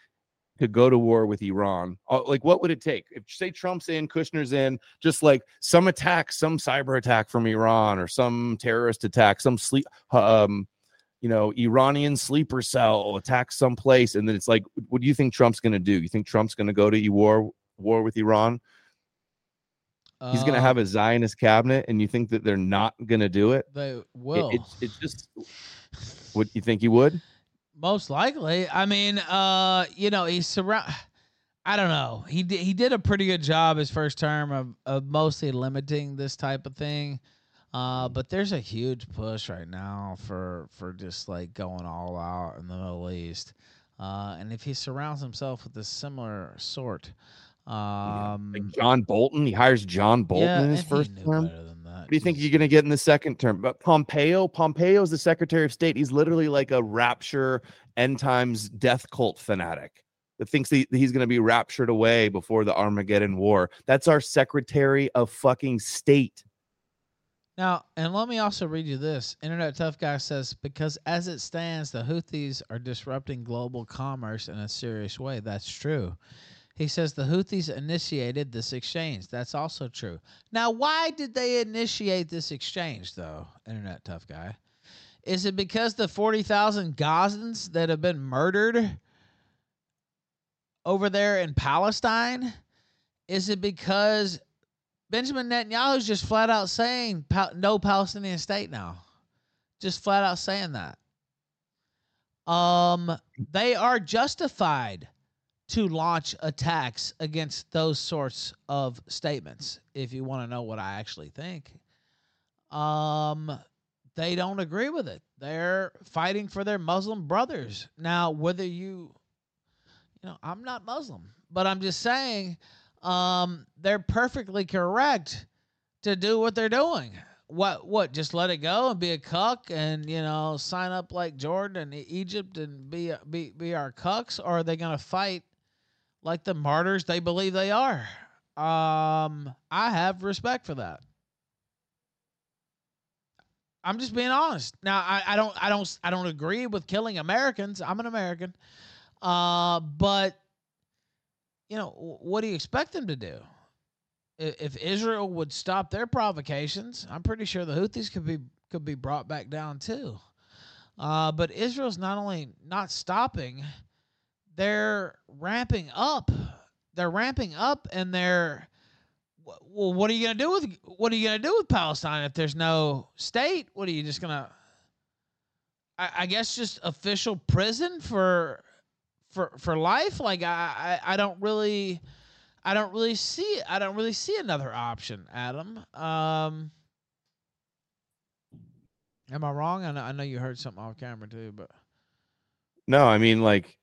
to go to war with Iran. Uh, like, what would it take? If say Trump's in, Kushner's in, just like some attack, some cyber attack from Iran or some terrorist attack, some sleep, um, you know, Iranian sleeper cell attack someplace, and then it's like, what do you think Trump's going to do? You think Trump's going to go to war war with Iran? He's going to have Um, a Zionist cabinet, and you think that they're not going to do it? They It- will. it's it's just. Would you think he would? Most likely. I mean, uh, you know, he's surround. I don't know. He did. He did a pretty good job his first term of of mostly limiting this type of thing. Uh, but there's a huge push right now for for just like going all out in the Middle East. Uh, and if he surrounds himself with a similar sort, um, Like John Bolton, he hires John Bolton yeah, in his first term. that. What do you think you're going to get in the second term? But Pompeo, Pompeo is the Secretary of State. He's literally like a rapture end times death cult fanatic that thinks he, he's going to be raptured away before the Armageddon War. That's our Secretary of fucking State. Now, and let me also read you this. Internet Tough Guy says, because as it stands, the Houthis are disrupting global commerce in a serious way. That's true. He says the Houthis initiated this exchange. That's also true. Now, why did they initiate this exchange, though, Internet Tough Guy? Is it because the 40,000 Gazans that have been murdered over there in Palestine? Is it because Benjamin Netanyahu is just flat out saying no Palestinian state now. Just flat out saying that. Um, they are justified to launch attacks against those sorts of statements. If you want to know what I actually think, um, they don't agree with it. They're fighting for their Muslim brothers now. Whether you, you know, I'm not Muslim, but I'm just saying um, they're perfectly correct to do what they're doing. What what just let it go and be a cuck and you know sign up like Jordan and Egypt and be be be our cucks or are they going to fight like the martyrs they believe they are? Um I have respect for that. I'm just being honest. Now I, I don't I don't I don't agree with killing Americans. I'm an American. Uh but you know, what do you expect them to do? If Israel would stop their provocations, I'm pretty sure the Houthis could be could be brought back down too. Uh, but Israel's not only not stopping, they're ramping up. They're ramping up, and they're well. What are you gonna do with what are you gonna do with Palestine if there's no state? What are you just gonna? I, I guess just official prison for for for life. Like I, I I don't really I don't really see I don't really see another option, Adam. Um Am I wrong? I know, I know you heard something off camera too, but No, I mean, like,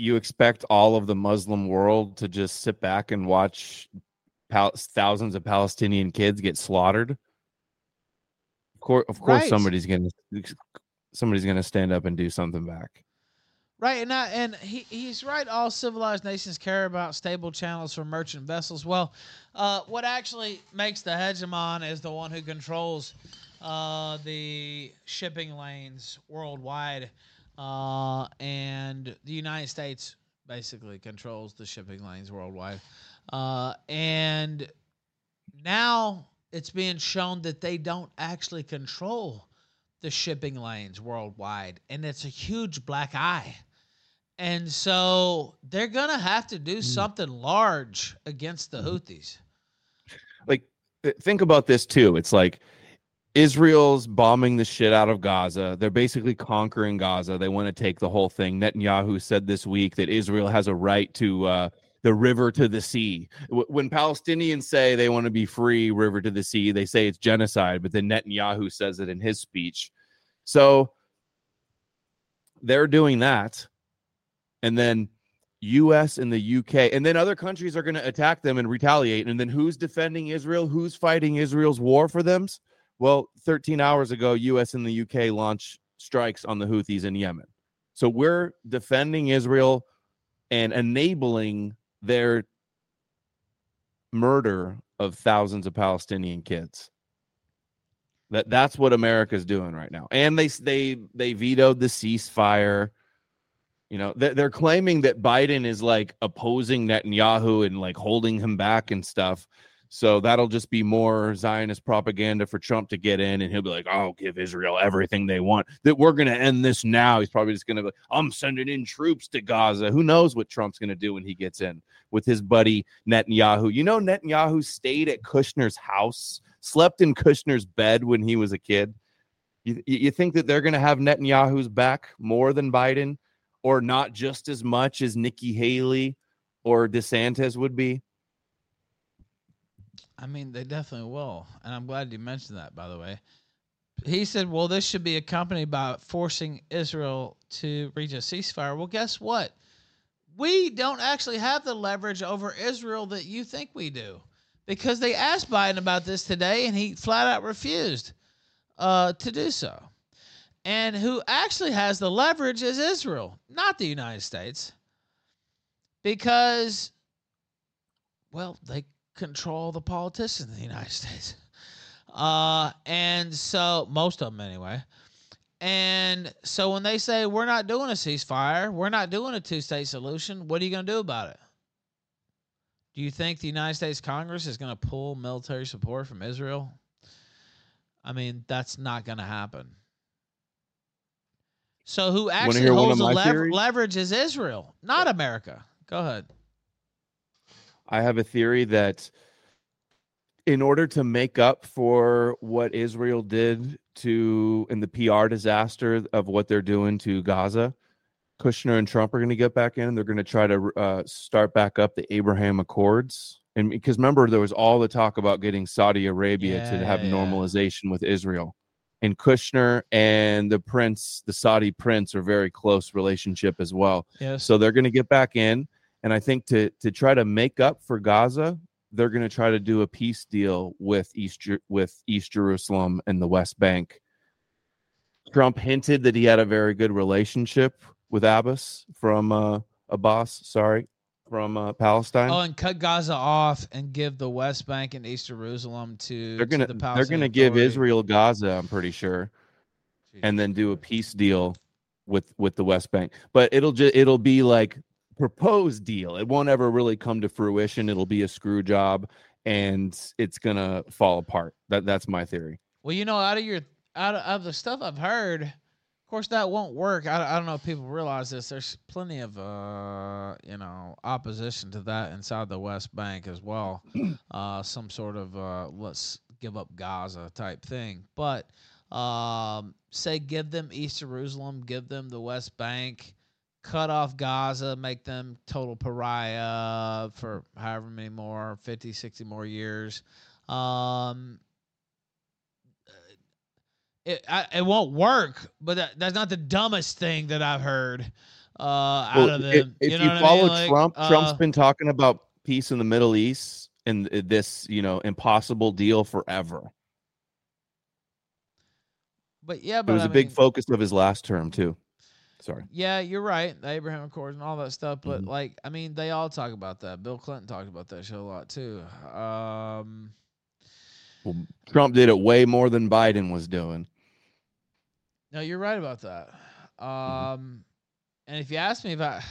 you expect all of the Muslim world to just sit back and watch pal- thousands of Palestinian kids get slaughtered. Of course, of course, Right. somebody's gonna somebody's gonna stand up and do something back. Right, and I, and he, he's right. All civilized nations care about stable channels for merchant vessels. Well, uh, what actually makes the hegemon is the one who controls uh, the shipping lanes worldwide, uh, and the United States basically controls the shipping lanes worldwide. Uh, and now it's being shown that they don't actually control the shipping lanes worldwide, and it's a huge black eye. And so they're gonna have to do something large against the Houthis. like th- think about this too it's like israel's bombing the shit out of gaza they're basically conquering gaza they want to take the whole thing netanyahu said this week that israel has a right to uh, the river to the sea when palestinians say they want to be free river to the sea they say it's genocide but then netanyahu says it in his speech so they're doing that and then US and the UK, and then other countries are going to attack them and retaliate. And then who's defending Israel? Who's fighting Israel's war for them? Well, 13 hours ago, US and the UK launched strikes on the Houthis in Yemen. So we're defending Israel and enabling their murder of thousands of Palestinian kids. That that's what America's doing right now. And they they they vetoed the ceasefire. You know, they're, they're claiming that Biden is like opposing Netanyahu and like holding him back and stuff. So that'll just be more Zionist propaganda for Trump to get in, and he'll be like, "I'll give Israel everything they want. That we're going to end this now." He's probably just going to be, "I'm sending in troops to Gaza." Who knows what Trump's going to do when he gets in with his buddy Netanyahu? You know, Netanyahu stayed at Kushner's house, slept in Kushner's bed when he was a kid. You, you think that they're going to have Netanyahu's back more than Biden, or not just as much as Nikki Haley or DeSantis would be? I mean, they definitely will. And I'm glad you mentioned that, by the way. He said, well, this should be accompanied by forcing Israel to reach a ceasefire. Well, guess what? We don't actually have the leverage over Israel that you think we do because they asked Biden about this today and he flat out refused uh, to do so. And who actually has the leverage is Israel, not the United States. Because, well, they control the politicians in the United States. Uh, and so most of them anyway. And so when they say we're not doing a ceasefire, we're not doing a two-state solution, what are you going to do about it? Do you think the United States Congress is going to pull military support from Israel? I mean, that's not going to happen. So who actually holds the lever- leverage is Israel, not America. Go ahead. I have a theory that in order to make up for what Israel did to in the PR disaster of what they're doing to Gaza, Kushner and Trump are going to get back in. They're going to try to uh, start back up the Abraham Accords. And because remember, there was all the talk about getting Saudi Arabia to have yeah. normalization with Israel. And Kushner and the prince, the Saudi prince, are very close relationship as well. Yes. So they're going to get back in, and I think to to try to make up for Gaza, they're going to try to do a peace deal with East with East Jerusalem and the West Bank. Trump hinted that he had a very good relationship with Abbas from uh, Abbas, sorry, from uh, Palestine. Oh, and cut Gaza off and give the West Bank and East Jerusalem to they're gonna to the they're gonna give Authority. Israel Gaza, I'm pretty sure, and then do a peace deal with with the West Bank. But it'll just it'll be like proposed deal. It won't ever really come to fruition. It'll be a screw job, and it's gonna fall apart. That that's my theory. Well, you know, out of your out of, out of the stuff I've heard, of course that won't work. I, I don't know if people realize this. There's plenty of uh, you know opposition to that inside the West Bank as well. uh, some sort of uh, let's give up Gaza type thing. But um, say give them East Jerusalem, give them the West Bank, cut off Gaza, make them total pariah for however many more 50, 60 more years. Um, it I, it won't work, but that, that's not the dumbest thing that I've heard uh, out Well, of i- them. if you you, know I follow mean? Like, Trump, Trump's uh, been talking about peace in the Middle East and this, you know, impossible deal forever. but yeah, but It was I a big focus of his last term too. Sorry. Yeah, you're right. The Abraham Accords and all that stuff. But Mhm. like, I mean, they all talk about that. Bill Clinton talked about that shit a lot too. Um, Well, Trump did it way more than Biden was doing. no, you're right about that. Um, and if you ask me about,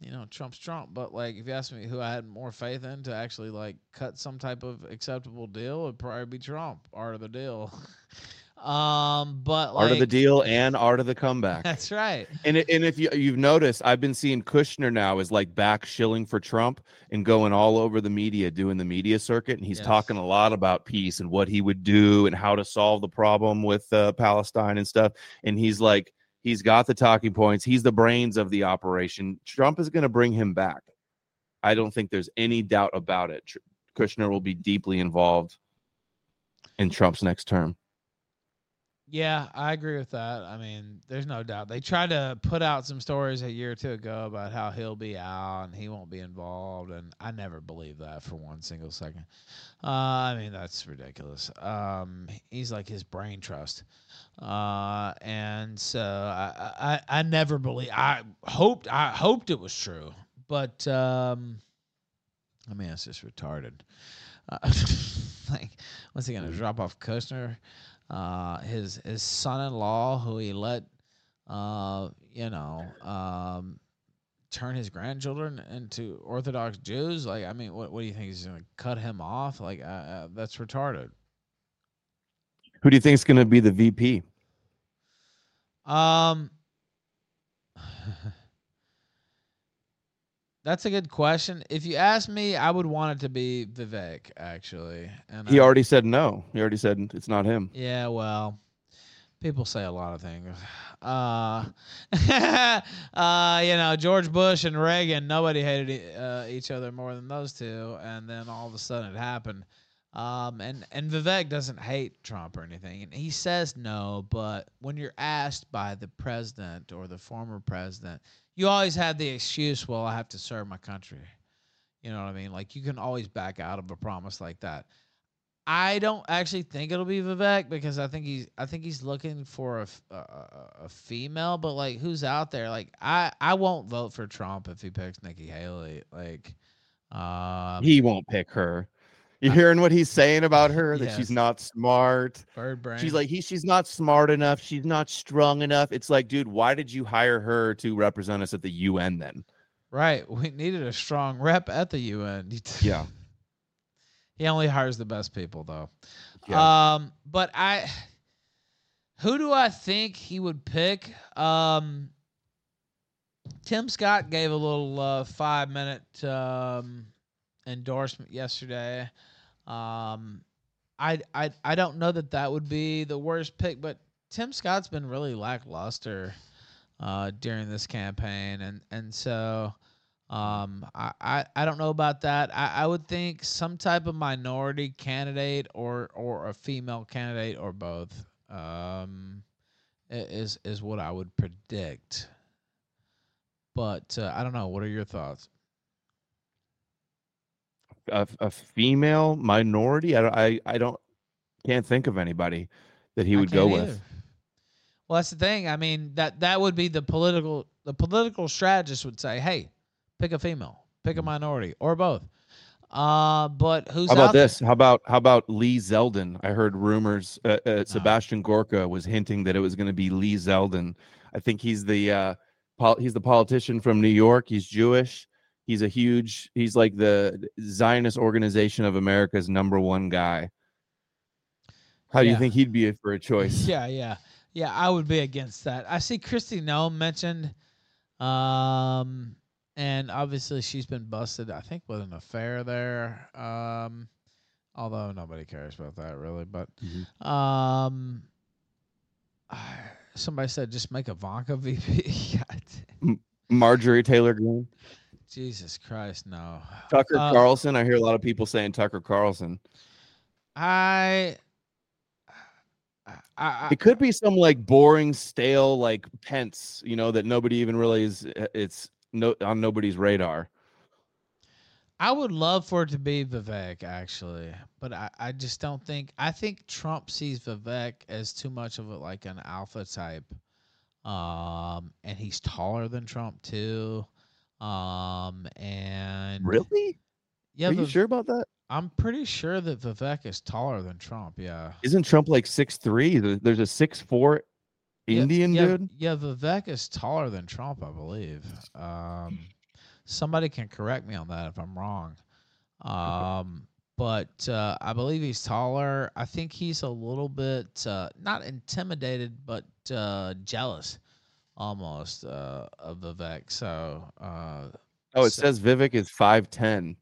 you know, Trump's Trump, but like, if you ask me who I had more faith in to actually like cut some type of acceptable deal, it'd probably be Trump. Art of the deal. um, but like, Art of the deal and art of the comeback. That's right. And and if you you've noticed, I've been seeing Kushner now is like back shilling for Trump and going all over the media, doing the media circuit, and he's Yes. talking a lot about peace and what he would do and how to solve the problem with uh, Palestine and stuff. And he's like, he's got the talking points. He's the brains of the operation. Trump is going to bring him back. I don't think there's any doubt about it. Kushner will be deeply involved in Trump's next term. Yeah, I agree with that. I mean, there's no doubt. They tried to put out some stories a year or two ago about how he'll be out and he won't be involved, and I never believed that for one single second. Uh, I mean, that's ridiculous. Um, he's like his brain trust, uh, and so I, I, I never believe. I hoped, I hoped it was true, but um, I mean, it's just retarded. Uh, like, what's he gonna drop off Kushner? Uh, his his son-in-law, who he let, uh, you know, um, turn his grandchildren into Orthodox Jews. Like, I mean, what what do you think he's going to cut him off? Like, uh, uh, that's retarded. Who do you think is going to be the VP? Um, that's a good question. If you ask me, I would want it to be Vivek actually. And He I- already said no. He already said it's not him. Yeah, well, people say a lot of things. Uh, uh, you know, George Bush and Reagan, nobody hated uh, each other more than those two, and then all of a sudden it happened. Um, and and Vivek doesn't hate Trump or anything, and he says no. But when you're asked by the president or the former president, you always have the excuse, "Well, I have to serve my country." You know what I mean? Like you can always back out of a promise like that. I don't actually think it'll be Vivek because I think he's I think he's looking for a, a- a female, but like who's out there? Like I I won't vote for Trump if he picks Nikki Haley. Like, um, He won't pick her. You hearing what he's saying about her? That Yes. she's not smart. bird brain. She's like he. She's not smart enough. She's not strong enough. It's like, dude, why did you hire her to represent us at the UN then? right. We needed a strong rep at the UN. Yeah. he only hires the best people though. Yeah. Um, but I, who do I think he would pick? Um, Tim Scott gave a little uh, five minute um, endorsement yesterday. Um, I, I I don't know that that would be the worst pick, but Tim Scott's been really lackluster uh, during this campaign, and and so um, I, I I don't know about that. I, I would think some type of minority candidate or or a female candidate or both um, is is what I would predict. But uh, I don't know. What are your thoughts? A, a female minority. I don't. I, I don't. Can't think of anybody that he would go can't with. Well, that's the thing. I mean that that would be the political the political strategist would say, "Hey, pick a female, pick a minority, or both." Uh, but who's Mm. How about there? this? How about how about Lee Zeldin? I heard rumors. Uh, uh, Sebastian Gorka was hinting that it was going to be Lee Zeldin. I think he's the uh, pol- he's the politician from New York. He's Jewish. He's a huge. He's like the Zionist Organization of America's number one guy. How do Yeah. you think he'd be for a choice? Yeah, yeah, yeah. I would be against that. I see Kristi Noem mentioned, um, and obviously she's been busted. I think with an affair there. Um, although nobody cares about that really, but Mhm. um, somebody said just make Ivanka VP. Marjorie Taylor Greene, Jesus Christ, no. Tucker Uh, Carlson. I hear a lot of people saying Tucker Carlson. I. I, I, It could be some like boring, stale, like Pence, you know, that nobody even really is. uh, It's no on nobody's radar. I would love for it to be Vivek, actually, but I, I just don't think. I think Trump sees Vivek as too much of a, like an alpha type, Um, and he's taller than Trump too. Um, and Really? yeah, Are you Viv- sure about that? I'm pretty sure that Vivek is taller than Trump. Yeah. Isn't Trump like six three? There's a six four Yeah, Indian yeah, dude. Yeah, Vivek is taller than Trump, I believe. Um, somebody can correct me on that if I'm wrong. Um, but uh, I believe he's taller. I think he's a little bit uh, not intimidated, but uh, jealous almost uh, of Vivek. So uh, Oh, it So- says Vivek is five ten,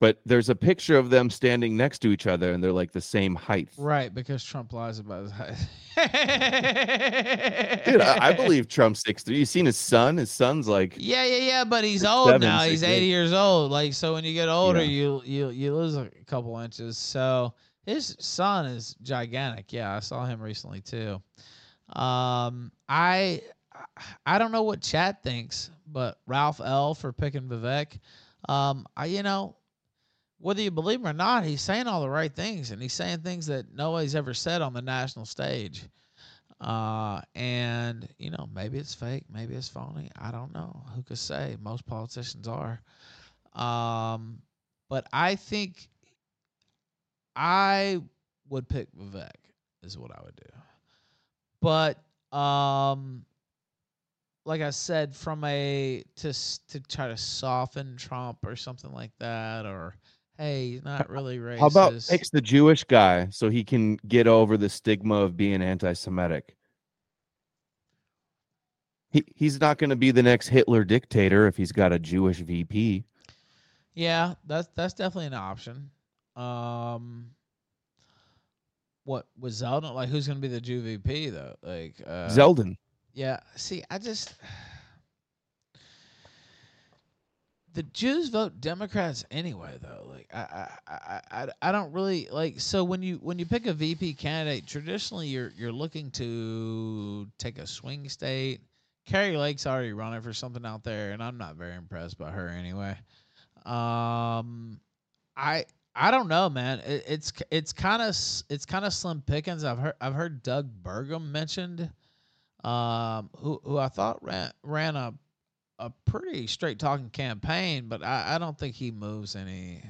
but there's a picture of them standing next to each other, and they're like the same height. right because Trump lies about his height. Dude, I, I believe Trump's six three. You seen his son? His son's like Yeah, yeah, yeah, but he's old seven, now. six, He's eight. 80 years old. Like so when you get older, Yeah. you you you lose a couple inches. So his son is gigantic. Yeah, I saw him recently too. Um I I don't know what Chad thinks, but Ralph L for picking Vivek. Um I you know whether you believe him or not, he's saying all the right things and he's saying things that nobody's ever said on the national stage. Uh, and you know, maybe it's fake, maybe it's phony. I don't know. Who could say? Most politicians are. Um, but I think I would pick Vivek is what I would do. But um, like I said, from a to to try to soften Trump or something like that, or hey, he's not really racist. How about picks the Jewish guy so he can get over the stigma of being anti-Semitic? He he's not going to be the next Hitler dictator if he's got a Jewish VP. Yeah, that's that's definitely an option. Um, what was Zeldin like? Who's going to be the Jew VP though? Like uh, Zeldin. Yeah. See, I just the Jews vote Democrats anyway, though. Like I, I, I, I, I don't really like. So when you when you pick a VP candidate, traditionally you're you're looking to take a swing state. Kari Lake's already running for something out there, and I'm not very impressed by her anyway. Um, I I don't know, man. It, it's it's kind of it's kind of slim pickings. I've heard I've heard Doug Burgum mentioned um, who who I thought ran ran a a pretty straight talking campaign, but I, I don't think he moves any.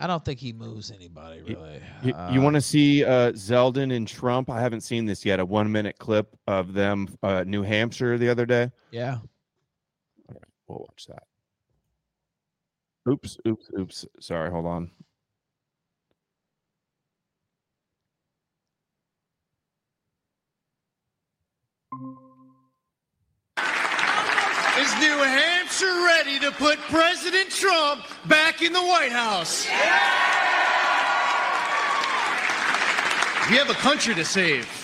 I don't think he moves anybody really. You, Uh, want to see uh, Zeldin and Trump? I haven't seen this yet. A one-minute clip of them, uh, New Hampshire, the other day. Yeah. We'll watch that. Oops, oops, oops. Sorry, hold on. Is New Hampshire ready to put President Trump back in the White House? We have a country to save.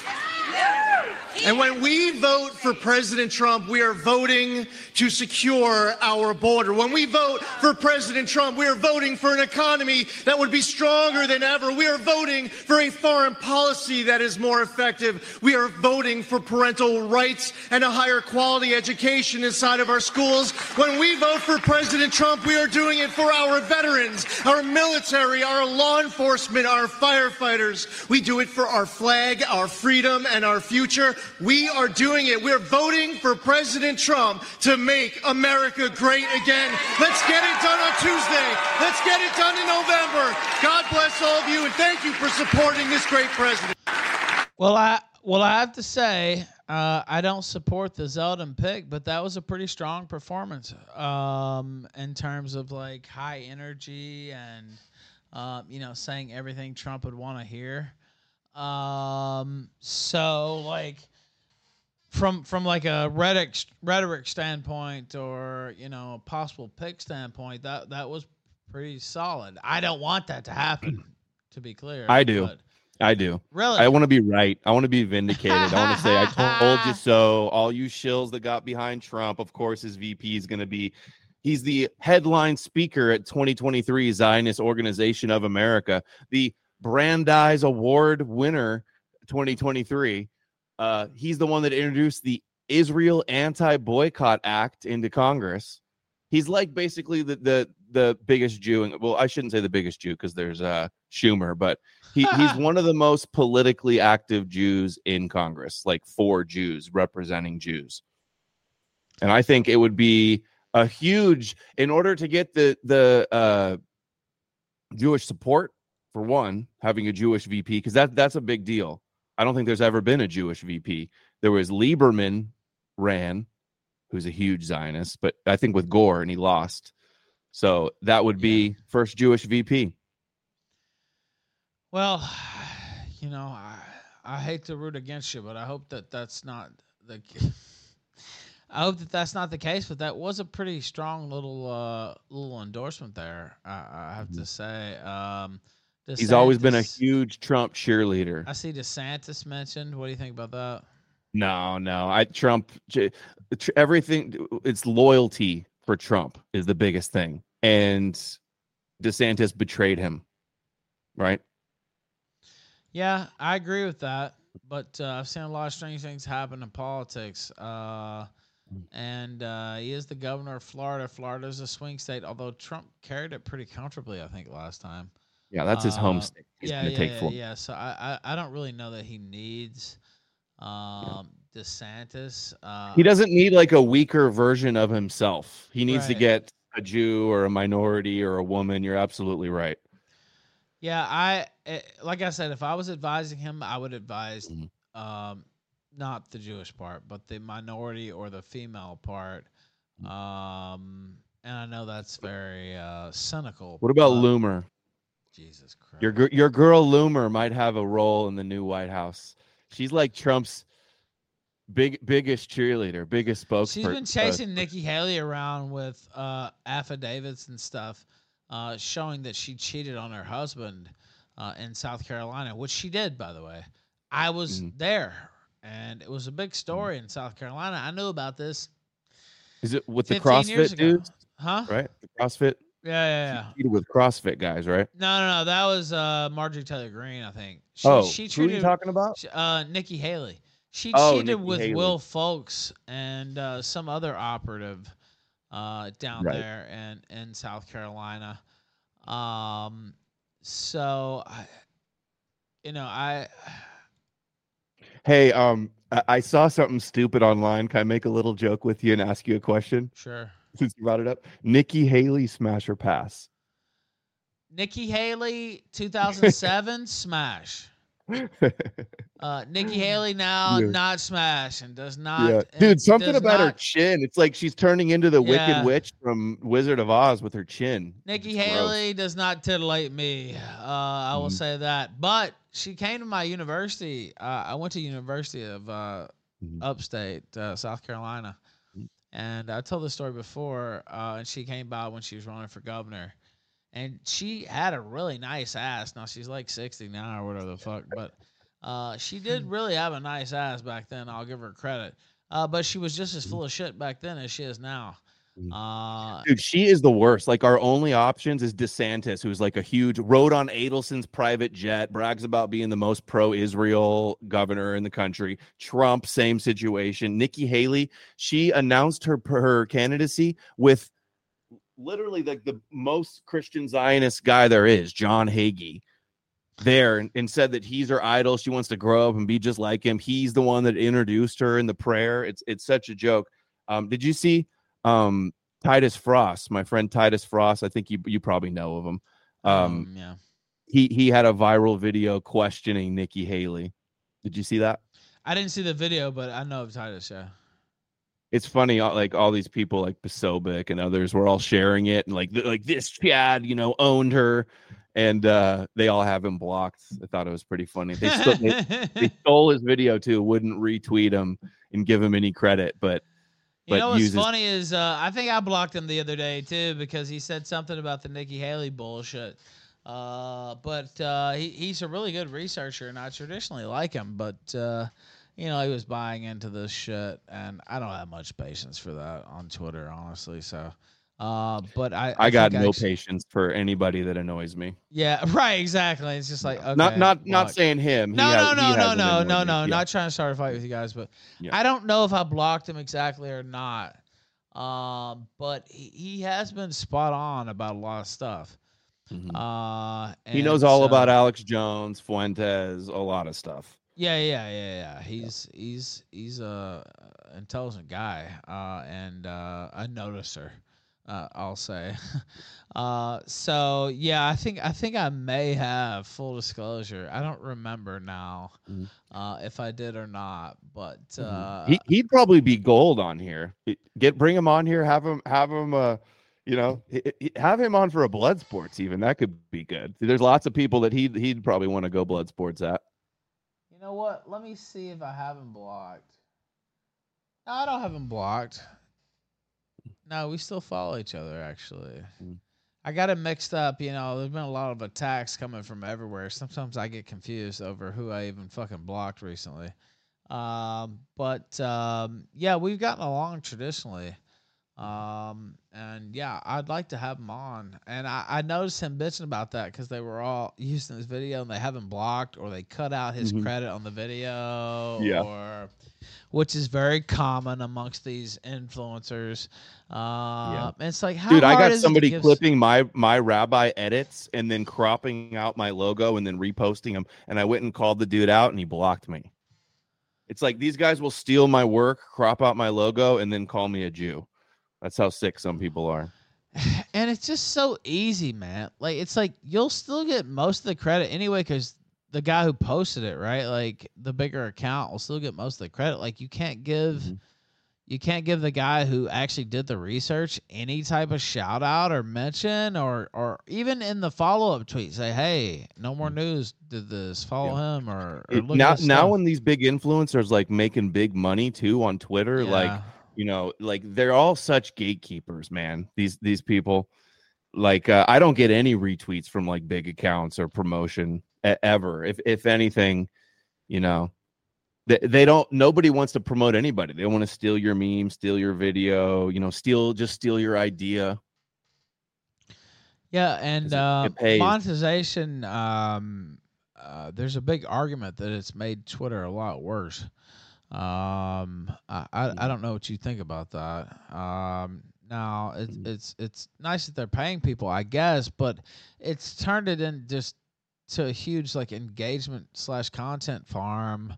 And when we vote for President Trump, we are voting to secure our border. When we vote for President Trump, we are voting for an economy that would be stronger than ever. We are voting for a foreign policy that is more effective. We are voting for parental rights and a higher quality education inside of our schools. When we vote for President Trump, we are doing it for our veterans, our military, our law enforcement, our firefighters. We do it for our flag, our freedom, and our future. We are doing it. We're voting for President Trump to make America great again. Let's get it done on Tuesday. Let's get it done in November. God bless all of you, and thank you for supporting this great president. Well, I well I have to say uh, I don't support the Zeldin pick, but that was a pretty strong performance um, in terms of like high energy and um, you know saying everything Trump would want to hear. Um, so like from from like a rhetoric rhetoric standpoint or you know a possible pick standpoint, that that was pretty solid. I don't want that to happen. To be clear, I do. I do. Really? I want to be right. I want to be vindicated. I want to say, I told you so. All you shills that got behind Trump, of course, his VP is going to be. He's the headline speaker at 2023 Zionist Organization of America, the Brandeis Award winner 2023. Uh, he's the one that introduced the Israel Anti Boycott Act into Congress. He's like basically the the the biggest Jew, and well, I shouldn't say the biggest Jew because there's uh Schumer, but he, he's one of the most politically active Jews in Congress, like four Jews representing Jews. And I think it would be a huge in order to get the the uh, Jewish support for one, having a Jewish VP because that that's a big deal. I don't think there's ever been a Jewish VP. There was Lieberman ran, who's a huge Zionist, but I think with Gore and he lost. So that would be first Jewish VP. Well, you know, I I hate to root against you, but I hope that that's not the. I hope that that's not the case, but that was a pretty strong little uh, little endorsement there. I, I have to say. Um, He's always been a huge Trump cheerleader. I see DeSantis mentioned. What do you think about that? No, no. I Trump everything it's loyalty for Trump is the biggest thing. And DeSantis betrayed him. Right? Yeah, I agree with that. But uh, I've seen a lot of strange things happen in politics. Uh, and uh, he is the governor of Florida. Florida is a swing state, although Trump carried it pretty comfortably, I think, last time. Yeah, that's his home Uh, state. He's yeah, gonna yeah, take yeah, yeah. So I, I, I don't really know that he needs um, DeSantis. Uh, He doesn't need like a weaker version of himself. He needs to get a Jew or a minority or a woman. You're absolutely right. Yeah, I eh, like I said, if I was advising him, I would advise Mhm. um, not the Jewish part, but the minority or the female part. Mm. Um, and I know that's very uh, cynical. What about Loomer? Jesus Christ. Your your girl Loomer might have a role in the new White House. She's like Trump's big biggest cheerleader, biggest spokesperson. She's been chasing Nikki Haley around with uh, affidavits and stuff, uh, showing that she cheated on her husband uh, in South Carolina, which she did, by the way. I was Mhm. there, and it was a big story in South Carolina. I knew about this Is it with the CrossFit dudes? Huh? Right? The CrossFit Yeah, yeah, yeah. cheated with CrossFit guys, right? No, no, no. That was uh, Marjorie Taylor Greene, I think. She, oh, she who are you talking about? Sh- uh, Nikki Haley. She Oh, cheated Nikki with Haley. Will Folks and uh, some other operative uh, down Right. there in, in South Carolina. Um, so, I, you know, I Hey, um, I, I saw something stupid online. Can I make a little joke with you and ask you a question sure. Since you brought it up? Nikki Haley smash or pass? Nikki Haley, 2007, smash. Uh, Nikki Haley now Yeah. not smash and does not. yeah, dude, something about her chin. It's like she's turning into the Yeah. Wicked Witch from Wizard of Oz with her chin. Nikki It's gross. Haley does not titillate me. Uh, I will Mhm. say that. But she came to my university. Uh, I went to University of uh, Mhm. upstate uh, South Carolina. And I told this story before. Uh, and she came by when she was running for governor, and she had a really nice ass. Now she's like sixty now or whatever the fuck, but uh, she did really have a nice ass back then. I'll give her credit. Uh, but she was just as full of shit back then as she is now. Mhm. Uh, Dude, she is the worst. Like our only options is DeSantis, who's like a huge rode on Adelson's private jet, brags about being the most pro-Israel governor in the country. Trump, same situation. Nikki Haley, she announced her her candidacy with literally like the most Christian Zionist guy there is, John Hagee. There and, and said that he's her idol. She wants to grow up and be just like him. He's the one that introduced her in the prayer. It's it's such a joke. Um, did you see um Titus Frost, my friend Titus Frost. I think you you probably know of him. Um, yeah. he he had a viral video questioning Nikki Haley. Did you see that? I didn't see the video, but I know of Titus. Yeah. It's funny, uh, like all these people like Posobiec and others were all sharing it, and like like this Chad, you know, owned her, and uh they all have him blocked. I thought it was pretty funny. They, they, they stole his video too, wouldn't retweet him and give him any credit, but you know what's uses- funny is uh, I think I blocked him the other day too because he said something about the Nikki Haley bullshit. Uh, but uh, he, he's a really good researcher, and I traditionally like him. But uh, you know, he was buying into this shit, and I don't have much patience for that on Twitter, honestly. So, uh, but I I got think no actually- patience for anybody that annoys me. Yeah, right, exactly. It's just like okay, not not not saying him. He No, has- no, no, no, no, no, no. Yeah. Not trying to start a fight with you guys, but Yeah. I don't know if I blocked him exactly or not. Um, but he, he has been spot on about a lot of stuff. Mhm. Uh, he knows all so- about Alex Jones, Fuentes, a lot of stuff. Yeah, yeah, yeah, yeah. He's he's he's a intelligent guy, uh, and uh, a noticer. Uh, I'll say. uh, so yeah, I think I think I may have full disclosure. I don't remember now Mhm. uh, if I did or not, but Mhm. uh, he, he'd probably be gold on here. Get bring him on here. Have him have him. Uh, you know, have him on for a blood sports. Even that could be good. There's lots of people that he'd he'd probably want to go blood sports at. you know what? Let me see if I have him blocked. No, I don't have him blocked. No, we still follow each other actually. Mm. I got it mixed up. You know, there's been a lot of attacks coming from everywhere. Sometimes I get confused over who I even fucking blocked recently. Um, but um, yeah, we've gotten along traditionally. Um, and yeah, I'd like to have him on. And I, I noticed him bitching about that because they were all using his video and they haven't blocked or they cut out his Mhm. credit on the video. Yeah. Or, which is very common amongst these influencers. Uh, and it's like, how Dude, I got is it to somebody give clipping my my rabbi edits and then cropping out my logo and then reposting them. And I went and called the dude out and he blocked me. It's like these guys will steal my work, crop out my logo, and then call me a Jew. That's how sick some people are. and it's just so easy, man. Like it's like you'll still get most of the credit anyway because the guy who posted it, right? Like the bigger account will still get most of the credit. Like you can't give, Mhm. You can't give the guy who actually did the research any type of shout out or mention or or even in the follow up tweet say, hey, Know More News. Did this follow him or, or look now now when these big influencers like making big money too on Twitter, like you know like they're all such gatekeepers man these these people. Like uh, i don't get any retweets from like big accounts or promotion ever. If if anything you know they, they don't nobody wants to promote anybody they want to steal your meme steal your video you know steal just steal your idea Yeah, and it uh, monetization. Um, uh, there's a big argument that it's made Twitter a lot worse. Um, I, I, I don't know what you think about that. Um, now it's Mhm. it's it's nice that they're paying people, I guess, but it's turned it in just to a huge like engagement slash content farm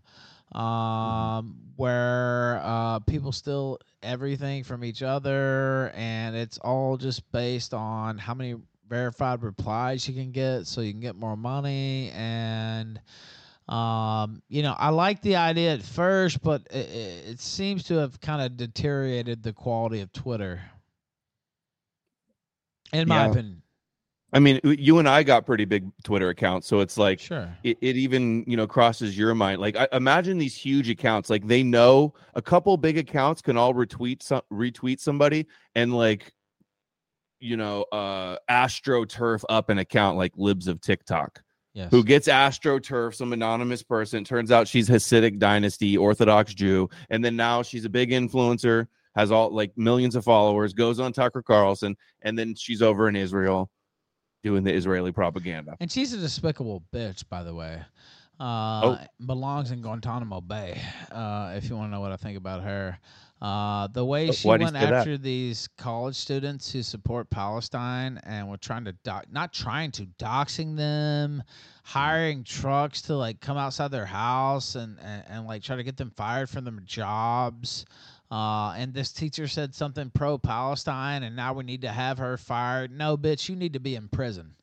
um where uh people steal everything from each other and it's all just based on how many verified replies you can get so you can get more money. And um you know i like the idea at first but it, it, it seems to have kind of deteriorated the quality of twitter. In my opinion i mean you and i got pretty big twitter accounts so it's like sure. it, it even you know crosses your mind. Like I, imagine these huge accounts like they know a couple big accounts can all retweet some retweet somebody and like you know uh astroturf up an account like libs of tiktok. Yes. Who gets astroturf some anonymous person turns out she's hasidic dynasty orthodox jew and then now she's a big influencer has all like millions of followers goes on tucker carlson and then she's over in israel doing the israeli propaganda And she's a despicable bitch, by the way. Uh, Oh. belongs in Guantanamo Bay. Uh, if you want to know what I think about her, uh, the way she went say that? after these college students who support Palestine and were trying to doc- not trying to doxing them, hiring trucks to like come outside their house and, and and like try to get them fired from their jobs. Uh, and this teacher said something pro Palestine, and now we need to have her fired. No, bitch, you need to be in prison.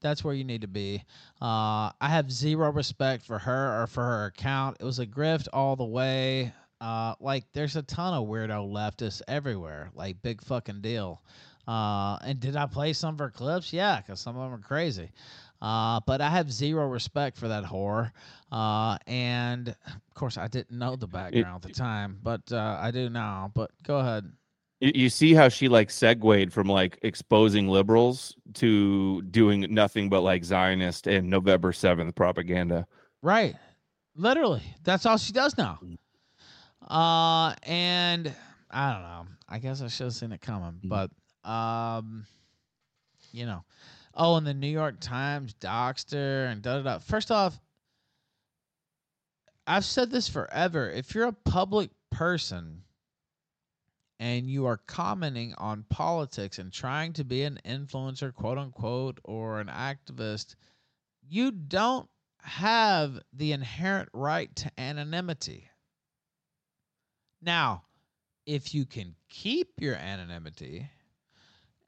That's where you need to be. Uh, I have zero respect for her or for her account. It was a grift all the way. Uh, like there's a ton of weirdo leftists everywhere. Like big fucking deal. Uh, and did I play some of her clips? Yeah, because some of them are crazy. Uh, but I have zero respect for that whore. Uh, and of course, I didn't know the background at the time, but uh, I do now. But go ahead. You, you see how she like segued from like exposing liberals to doing nothing but like Zionist and November 7th propaganda. Right. Literally. That's all she does now. Uh and I don't know. I guess I should have seen it coming. Mhm. But um you know. Oh, and the New York Times doxed her and da da da. First off, I've said this forever. If you're a public person and you are commenting on politics and trying to be an influencer, quote unquote, or an activist, you don't have the inherent right to anonymity. Now, if you can keep your anonymity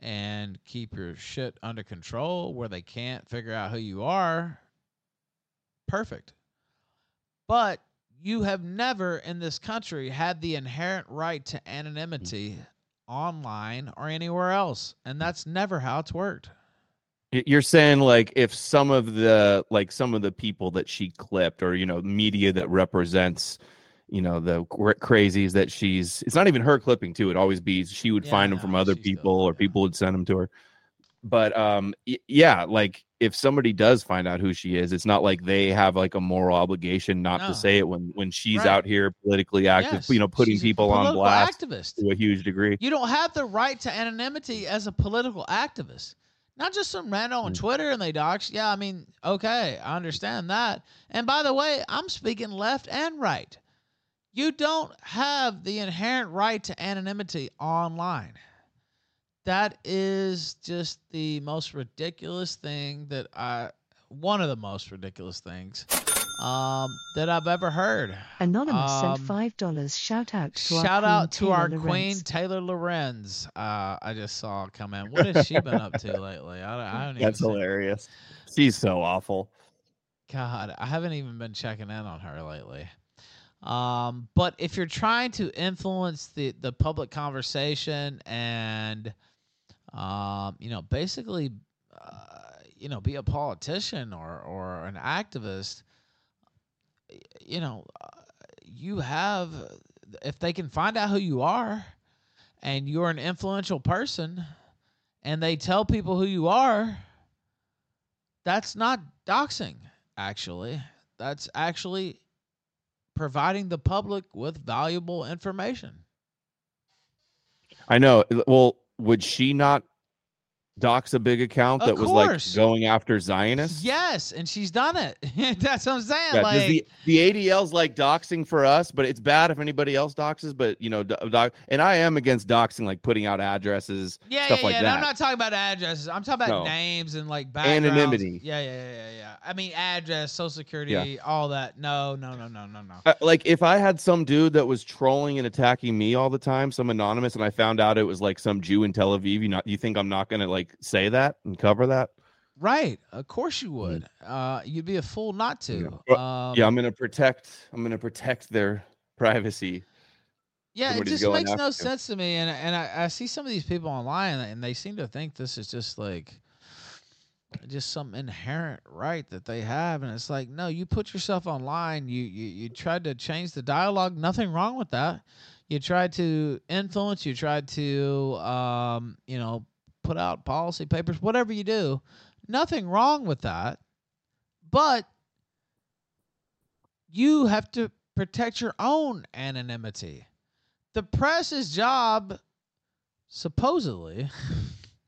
and keep your shit under control where they can't figure out who you are, perfect. But you have never in this country had the inherent right to anonymity mm-hmm. online or anywhere else. And that's never how it's worked. You're saying like if some of the like some of the people that she clipped or you know media that represents you know the crazies that she's it's not even her clipping too it always be she would Yeah, find them from other she's still people or it. people would send them to her but um y- yeah like if somebody does find out who she is it's not like they have like a moral obligation not No. to say it when when she's Right. out here politically active Yes, you know putting she's people on political blast Activist. to a huge degree You don't have the right to anonymity as a political activist. Not just some random on Mm. Twitter and they dox. Yeah, I mean, okay, I understand that. And by the way, I'm speaking left and right. You don't have the inherent right to anonymity online. That is just the most ridiculous thing that I one of the most ridiculous things um, that I've ever heard. Anonymous Um, sent five dollars. Shout out to our Shout queen, out to Taylor our Lorenz. queen Taylor Lorenz. Uh, I just saw it come in. What has she been up to lately? I, don't- I don't even. that's see- hilarious she's so awful God, I haven't even been checking in on her lately. Um, but if you're trying to influence the the public conversation and, um, you know, basically, uh, you know, be a politician or or an activist, you know, uh, you have if they can find out who you are, and you're an influential person, and they tell people who you are, that's not doxing actually that's actually providing the public with valuable information I know. Well, would she not dox a big account Of that was like going after Zionists? yes and she's done it that's what i'm saying Yeah, like the the ADL's like doxing for us, but it's bad if anybody else doxes. But you know, doc, and I am against doxing, like putting out addresses, yeah, stuff yeah, like yeah. and I'm not talking about addresses. I'm talking about No. names and like backgrounds. Anonymity. Yeah, yeah, yeah, yeah, yeah. I mean, address, social security, all that. No, no, no, no, no, no. Uh, like if I had some dude that was trolling and attacking me all the time, some anonymous, and I found out it was like some Jew in Tel Aviv, you not you think I'm not gonna like say that and cover that? Right. Of course you would. Uh, you'd be a fool not to. Mm. Yeah. Um, yeah, I'm gonna protect. I'm gonna protect their privacy. Yeah, it just makes no sense to me, and and I, I see some of these people online, and they seem to think this is just like just some inherent right that they have, and it's like, no, you put yourself online, you you you tried to change the dialogue, nothing wrong with that. You tried to influence, you tried to um, you know, put out policy papers, whatever you do, nothing wrong with that, but you have to protect your own anonymity. The press's job supposedly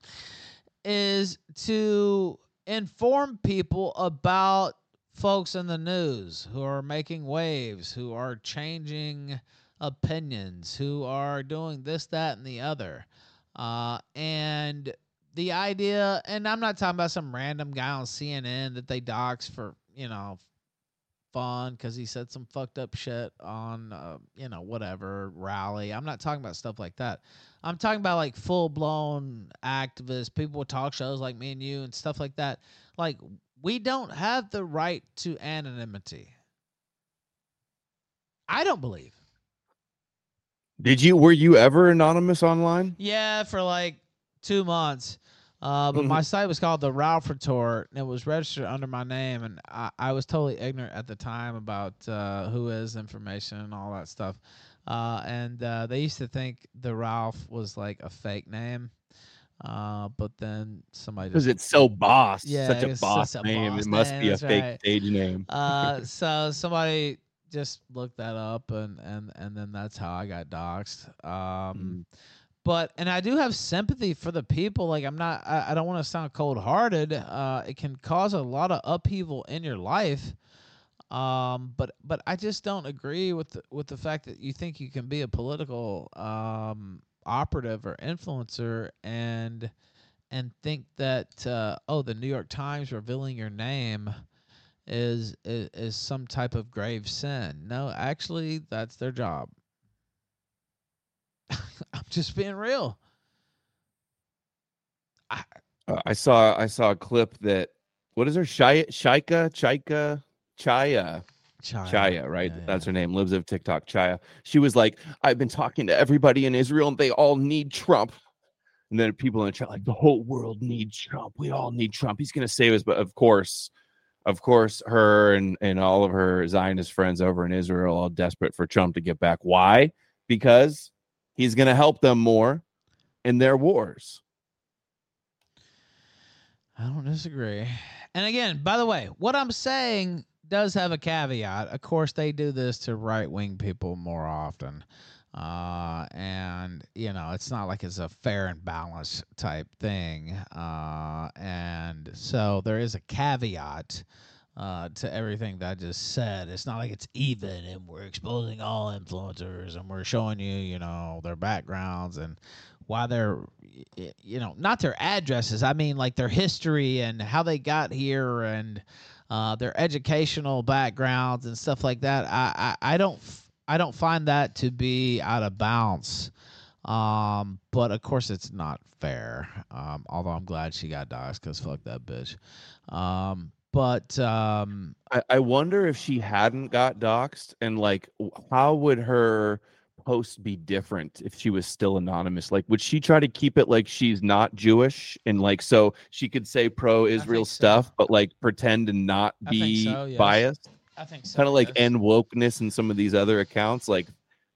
is to inform people about folks in the news who are making waves who are changing opinions who are doing this that and the other uh, and the idea and i'm not talking about some random guy on cnn that they dox for you know fun because he said some fucked up shit on uh, you know whatever rally. I'm not talking about stuff like that. I'm talking about like full-blown activists people with talk shows like me and you and stuff like that. Like we don't have the right to anonymity. I don't believe Did you were you ever anonymous online? Yeah, for like two months. Uh, but my site was called the Ralph Retort, and it was registered under my name, and I, I was totally ignorant at the time about uh, WHOIS information and all that stuff. Uh, and uh, they used to think the Ralph was like a fake name, uh, but then somebody Because it's so boss, Yeah, such a boss such a name. boss it must name, be a fake right. stage name. uh, so somebody just looked that up, and and and then that's how I got doxxed. Um, but and I do have sympathy for the people. Like I'm not, I, I don't want to sound cold hearted. Uh, it can cause a lot of upheaval in your life. Um, but but I just don't agree with the, with the fact that you think you can be a political um operative or influencer and and think that uh, oh the New York Times revealing your name is, is is some type of grave sin. No, actually that's their job. I'm just being real. Uh, I saw I saw a clip that what is her Shia Shaika Chaika Chaya Chaya, Chaya, right? Yeah, That's yeah. her name. Libs of TikTok. Chaya. She was like, I've been talking to everybody in Israel, and they all need Trump. And then people in the chat like, the whole world needs Trump. We all need Trump. He's gonna save us. But of course, of course, her and and all of her Zionist friends over in Israel all desperate for Trump to get back. Why? Because he's gonna help them more in their wars. I don't disagree. And again, by the way, what I'm saying does have a caveat. Of course, they do this to right wing people more often. Uh, and, you know, it's not like it's a fair and balanced type thing. Uh, and so there is a caveat uh, to everything that I just said. It's not like it's even and we're exposing all influencers and we're showing you, you know, their backgrounds and why they're you know not their addresses i mean like their history and how they got here and uh, their educational backgrounds and stuff like that i i, I don't f- i don't find that to be out of bounds. Um but of course it's not fair. Um although i'm glad she got doxxed because fuck that bitch. Um but um I, I wonder if she hadn't got doxxed and like how would her post be different if she was still anonymous? Like would she try to keep it like she's not jewish and like so she could say pro israel so. stuff but like pretend and not be so, yes. biased i think so kind of like end wokeness in some of these other accounts like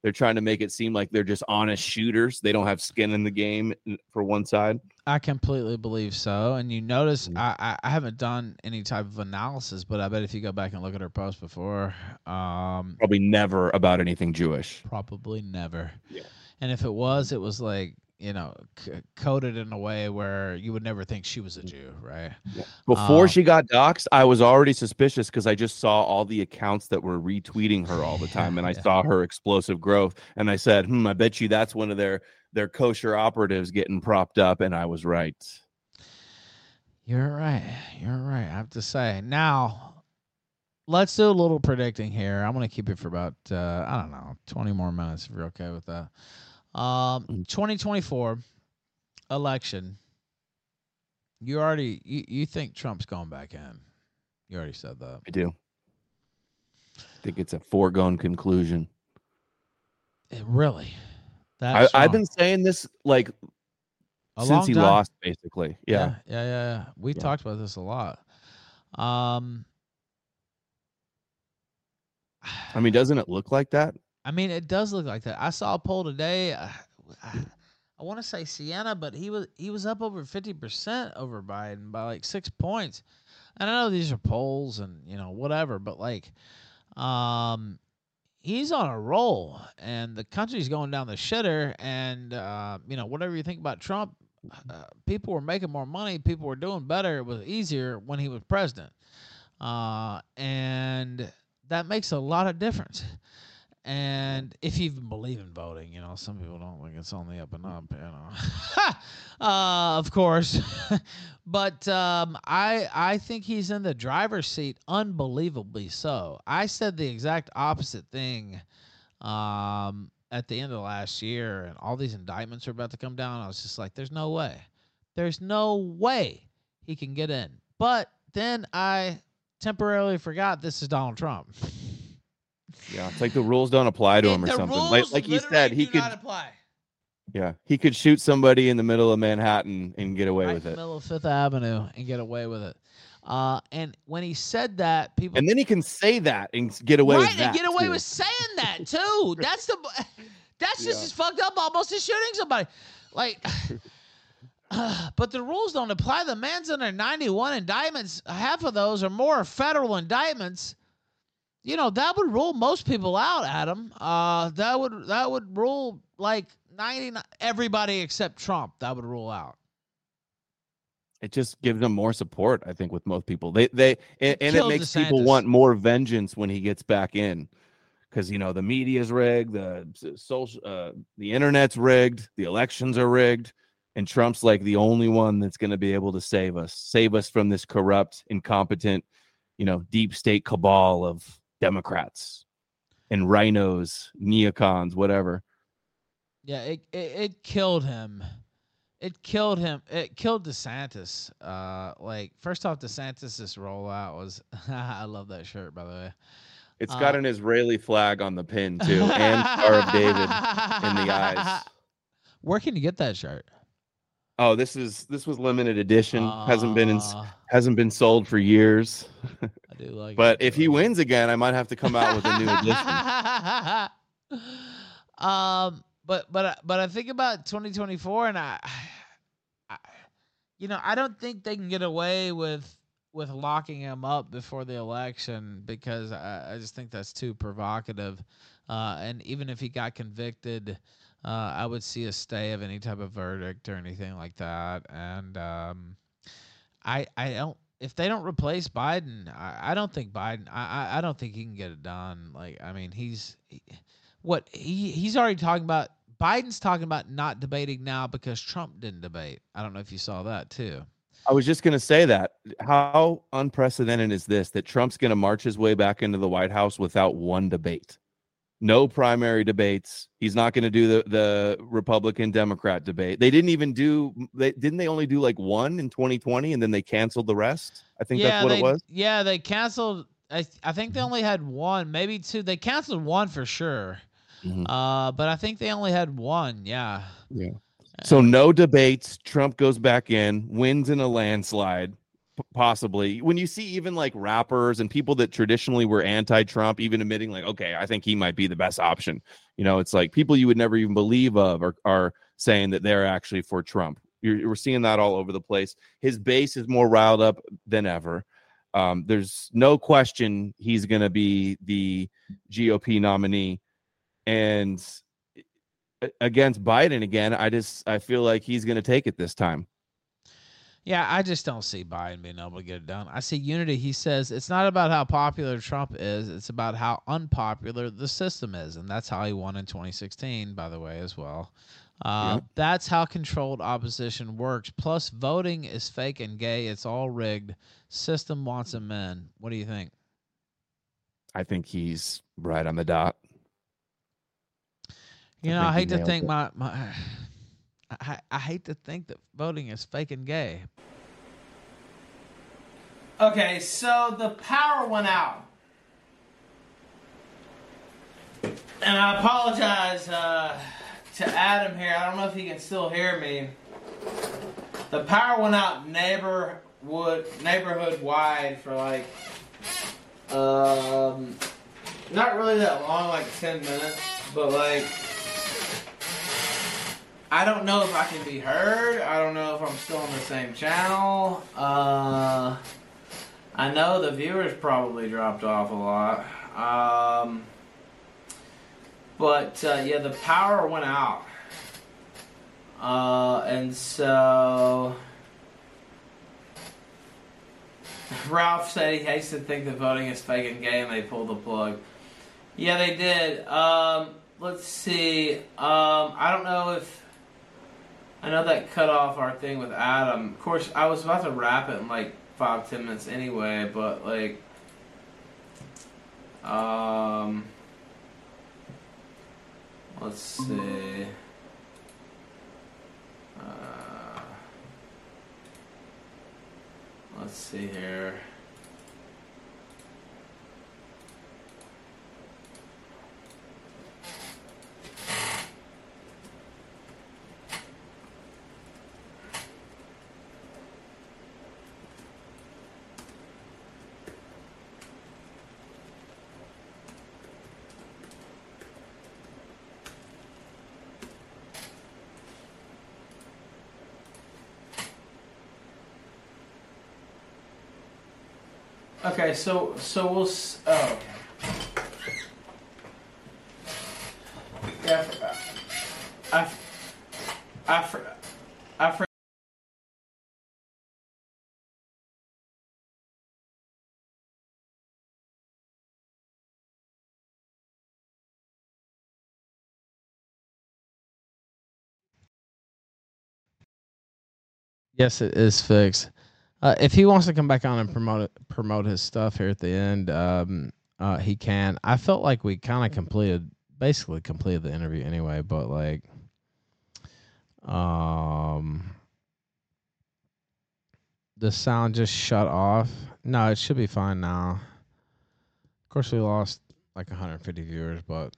they're trying to make it seem like they're just honest shooters they don't have skin in the game for one side I completely believe so. And you notice Mm. I, I, I haven't done any type of analysis, but I bet if you go back and look at her post before, um, probably never about anything jewish probably never. Yeah. And if it was, it was like you know c- coded in a way where you would never think she was a Jew, right? Before Uh, she got doxxed, I was already suspicious because I just saw all the accounts that were retweeting her all the time, and I Yeah. saw her explosive growth, and I said, "Hmm, I bet you that's one of their their kosher operatives getting propped up," and I was right. You're right. You're right. I have to say. Now, let's do a little predicting here. I'm going to keep it for about uh, I don't know, 20 more minutes if you're okay with that. Um, Mm. 2024 election. You already you, you think Trump's going back in. You already said that. I do. I think it's a foregone conclusion. It really. I, That's I've been saying this like A since he time. lost, basically. Yeah. yeah, yeah, yeah. yeah. We Yeah. talked about this a lot. Um I mean, doesn't it look like that? I mean, it does look like that. I saw a poll today. Uh, I, I want to say Siena, but he was he was up over fifty percent over Biden by like six points. And I know these are polls and you know whatever, but like, um, he's on a roll, and the country's going down the shitter. And uh, you know whatever you think about Trump, uh, people were making more money, people were doing better. It was easier when he was president, uh, and that makes a lot of difference. And if you even believe in voting, you know, some people don't think it's on the up and up, you know. uh, of course. but um, I I think he's in the driver's seat, unbelievably so. I said the exact opposite thing um, at the end of last year, and all these indictments are about to come down. I was just like, there's no way. There's no way he can get in. But then I temporarily forgot this is Donald Trump. Yeah. It's like the rules don't apply to him or the something. Like rules like you literally said, he could not apply. yeah, he could shoot somebody in the middle of Manhattan and get away right with in it. middle of Fifth Avenue and get away with it. Uh, and when he said that, people And then he can say that and get away right with that. and get away too. with saying that too. That's the that's just Yeah. as fucked up almost as shooting somebody. Like, but the rules don't apply. The man's under 91 indictments. Half of those or more are federal indictments. You know that would rule most people out, Adam. Uh, that would that would rule like 99 everybody except Trump. That would rule out. it just gives them more support i think with most people they they and, and it makes people want more vengeance when he gets back in because you know the media's rigged, the social, uh, the internet's rigged, the elections are rigged, and Trump's like the only one that's going to be able to save us, save us from this corrupt, incompetent, you know, deep state cabal of Democrats and RINOs, neocons, whatever. Yeah, it, it it killed him. It killed him. It killed DeSantis. Uh, like first off, DeSantis's rollout was. I love that shirt, by the way. It's got Uh, an Israeli flag on the pin too, and Star of David in the eyes. Where can you get that shirt? Oh, this is this was limited edition. hasn't been in, Ah, hasn't been sold for years. Do like. But it, if he wins again, I might have to come out with a new edition. um, but but I- but I think about 2024, and I, I, you know, I don't think they can get away with with locking him up before the election because I, I just think that's too provocative. Uh, and even if he got convicted, uh, I would see a stay of any type of verdict or anything like that. And um, I I don't if they don't replace Biden, I, I don't think Biden. I, I I don't think he can get it done. Like I mean, he's he, what he he's already talking about. Biden's talking about not debating now because Trump didn't debate. I don't know if you saw that too. I was just gonna say that. How unprecedented is this that Trump's gonna march his way back into the White House without one debate? No primary debates. He's not gonna do the the Republican Democrat debate. They didn't even do they didn't they only do like one in 2020 and then they canceled the rest? I think that's what they, it was. Yeah, they canceled. I I think they only had one, maybe two. They canceled one for sure. Mhm. Uh, but I think they only had one. Yeah. Yeah. So no debates. Trump goes back in, wins in a landslide, possibly. When you see even like rappers and people that traditionally were anti-Trump, even admitting like, okay, I think he might be the best option. You know, it's like people you would never even believe of are, are saying that they're actually for Trump. You're, we're seeing that all over the place. His base is more riled up than ever. Um, there's no question he's going to be the GOP nominee, and against Biden again, I just I feel like he's going to take it this time. Yeah, I just don't see Biden being able to get it done. I see unity. He says it's not about how popular Trump is, it's about how unpopular the system is. And that's how he won in 2016, by the way, as well. Uh, That's how controlled opposition works. Plus, voting is fake and gay. It's all rigged. System wants him in. What do you think? I think he's right on the dot. You I know, I, hate to think it. my, my I, I hate to think that voting is fake and gay. Okay, so the power went out. And I apologize uh, to Adam here. I don't know if he can still hear me. The power went out neighborhood neighborhood wide for like um not really that long, like ten minutes, but like I don't know if I can be heard. I don't know if I'm still on the same channel. Uh, I know the viewers probably dropped off a lot. Um, but uh, yeah, the power went out. Uh, and so Ralph said he hates to think that voting is fake and gay and they pulled the plug. Yeah, they did. Um, let's see. Um, I don't know if. I know that cut off our thing with Adam. Of course, I was about to wrap it in like five, ten minutes anyway, but like. Um. Let's see. Uh, let's see here. Okay, so so we'll. S- oh. Yeah, I, I, I, I, I Yes, it is fixed. Uh, if he wants to come back on and promote promote his stuff here at the end, um, uh, he can. I felt like we kind of completed, basically completed the interview anyway, but like, um, the sound just shut off. No, it should be fine now. Of course, we lost like 150 viewers, but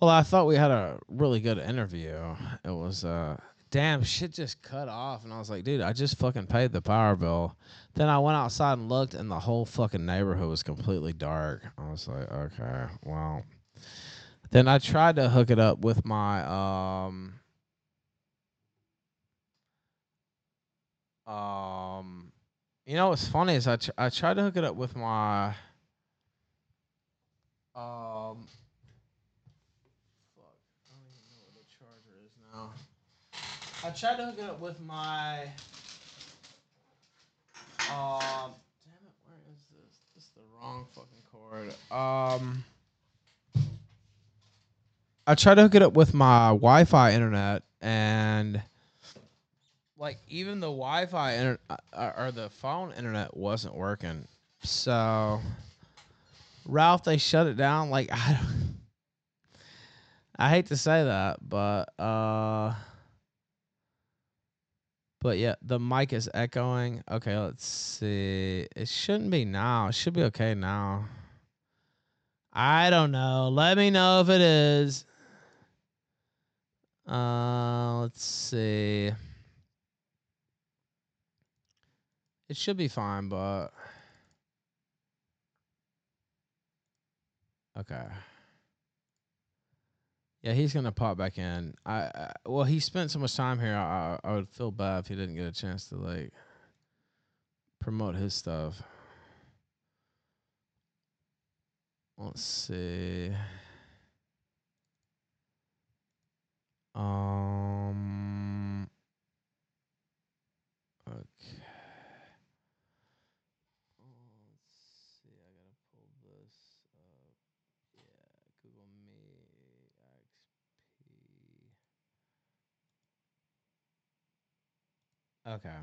well, I thought we had a really good interview. It was uh damn shit just cut off and I was like, dude, I just fucking paid the power bill. Then I went outside and looked and the whole fucking neighborhood was completely dark. I was like, okay, well. Then I tried to hook it up with my um um you know what's funny is I tr- I tried to hook it up with my um fuck, I don't even know what the charger is now. I tried to hook it up with my um damn it, where is this? This is the wrong fucking cord. Um I tried to hook it up with my Wi-Fi internet and like even the Wi-Fi inter- uh, or the phone internet wasn't working. So Ralph, they shut it down. Like I, don't, I hate to say that, but uh, but yeah, the mic is echoing. Okay, let's see. It shouldn't be now. It should be okay now. I don't know. Let me know if it is. Uh, let's see. It should be fine, but okay. Yeah, he's gonna pop back in. I, I well, he spent so much time here. I I would feel bad if he didn't get a chance to like promote his stuff. Let's see. Um. Okay. Let's see. I gotta pull this up. Yeah, Google Meet XP. Okay.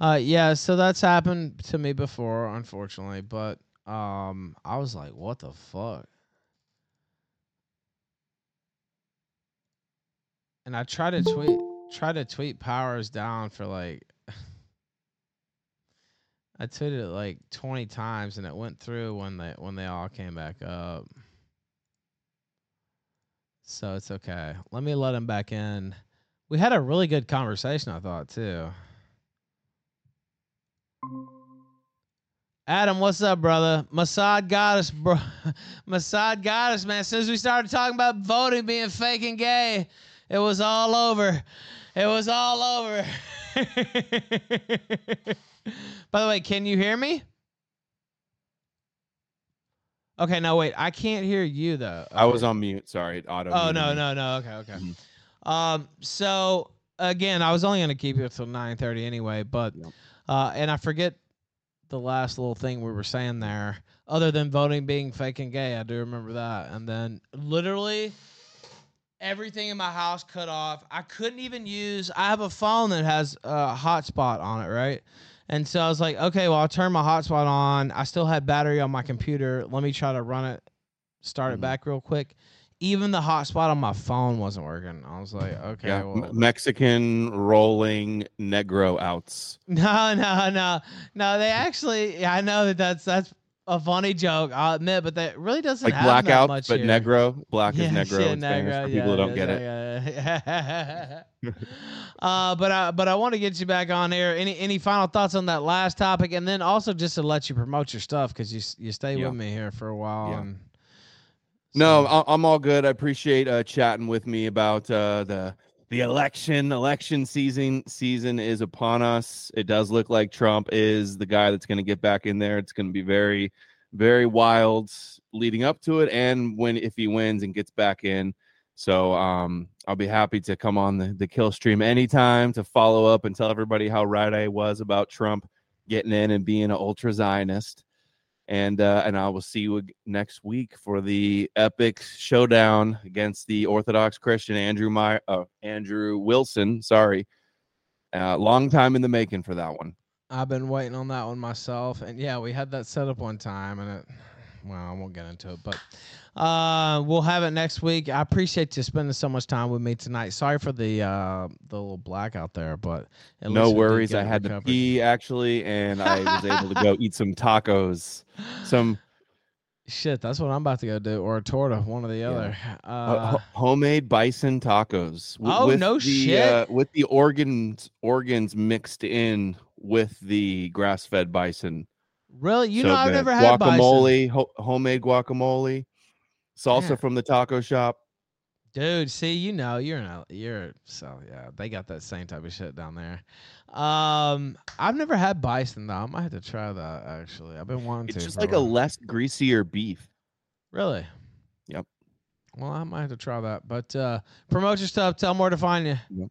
Uh, yeah. So that's happened to me before, unfortunately. But um, I was like, what the fuck? And I tried to tweet, try to tweet powers down for like I tweeted it like 20 times and it went through when they when they all came back up. So it's okay. Let me let him back in. We had a really good conversation, I thought, too. Adam, what's up, brother? Mossad got us, bro. Mossad got us, man. As soon as we started talking about voting being fake and gay, it was all over. It was all over. By the way, can you hear me? Okay, no, wait. I can't hear you though. I was on mute. Sorry, auto. Oh no, no, no. Okay, okay. Mm-hmm. Um, so again, I was only gonna keep it till nine thirty anyway, but Yep. uh, and I forget the last little thing we were saying there. Other than voting being fake and gay, I do remember that. And then literally everything in my house cut off. I couldn't even use. I have a phone that has a hotspot on it, right? And so I was like, okay, well, I'll turn my hotspot on. I still had battery on my computer. Let me try to run it, start it Mhm. back real quick. Even the hotspot on my phone wasn't working. I was like, okay, Yeah, well, Mexican rolling Negro outs. no, no, no, no. They actually, yeah, I know that that's that's a funny joke. I'll admit, but that really doesn't Like have that blackout, much but here. Negro. Black Yeah, is Negro shit, Spanish negro, for people who don't get it. yeah. uh, but I but I want to get you back on here. Any any final thoughts on that last topic, and then also just to let you promote your stuff because you you stay with me here for a while. Yeah. And No, so- I'm all good. I appreciate uh, chatting with me about uh, the the election. Election season season is upon us. It does look like Trump is the guy that's going to get back in there. It's going to be very, very wild leading up to it, and when if he wins and gets back in. So um, I'll be happy to come on the the Killstream anytime to follow up and tell everybody how right I was about Trump getting in and being an ultra Zionist and uh, and I will see you next week for the epic showdown against the Orthodox Christian Andrew My uh, Andrew Wilson. Sorry, Uh, long time in the making for that one. I've been waiting on that one myself, and yeah, we had that set up one time, and it. Well, I won't get into it, but uh, we'll have it next week. I appreciate you spending so much time with me tonight. Sorry for the uh, the little blackout there, but no worries. I had to recovered. pee actually, and I was able to go eat some tacos. Some Shit, that's what I'm about to go do, or a torta, one or the other. uh, Uh, homemade bison tacos. w- Oh, with no the, shit. Uh, with the organs organs mixed in with the grass fed bison. Really, you So know, I've good. never had bison. guacamole, ho- homemade guacamole, salsa Yeah. from the taco shop. Dude, see, you know, you're in a, you're so yeah, they got that same type of shit down there. Um, I've never had bison though. I might have to try that actually. I've been wanting It's to. It's just like a less greasier beef. really. Yep. Well, I might have to try that. But uh promote your stuff. Tell more to find you.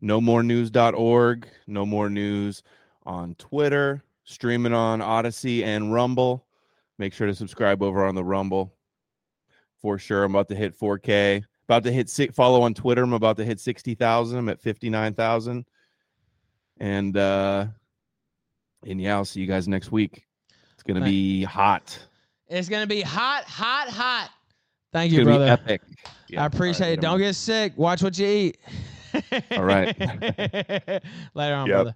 Know More News.org. Know More News on Twitter. Streaming on Odysee and Rumble. Make sure to subscribe over on the Rumble for sure. I'm about to hit 4K. About to hit six. Follow on Twitter. I'm about to hit 60,000. I'm at 59,000. And uh, and yeah, I'll see you guys next week. It's gonna Thank- be hot. It's gonna be hot, hot, hot. Thank It's you, brother. be epic. Yeah, I all right, appreciate it. later, Don't get sick. Watch what you eat. All right. Later on, Yep. brother.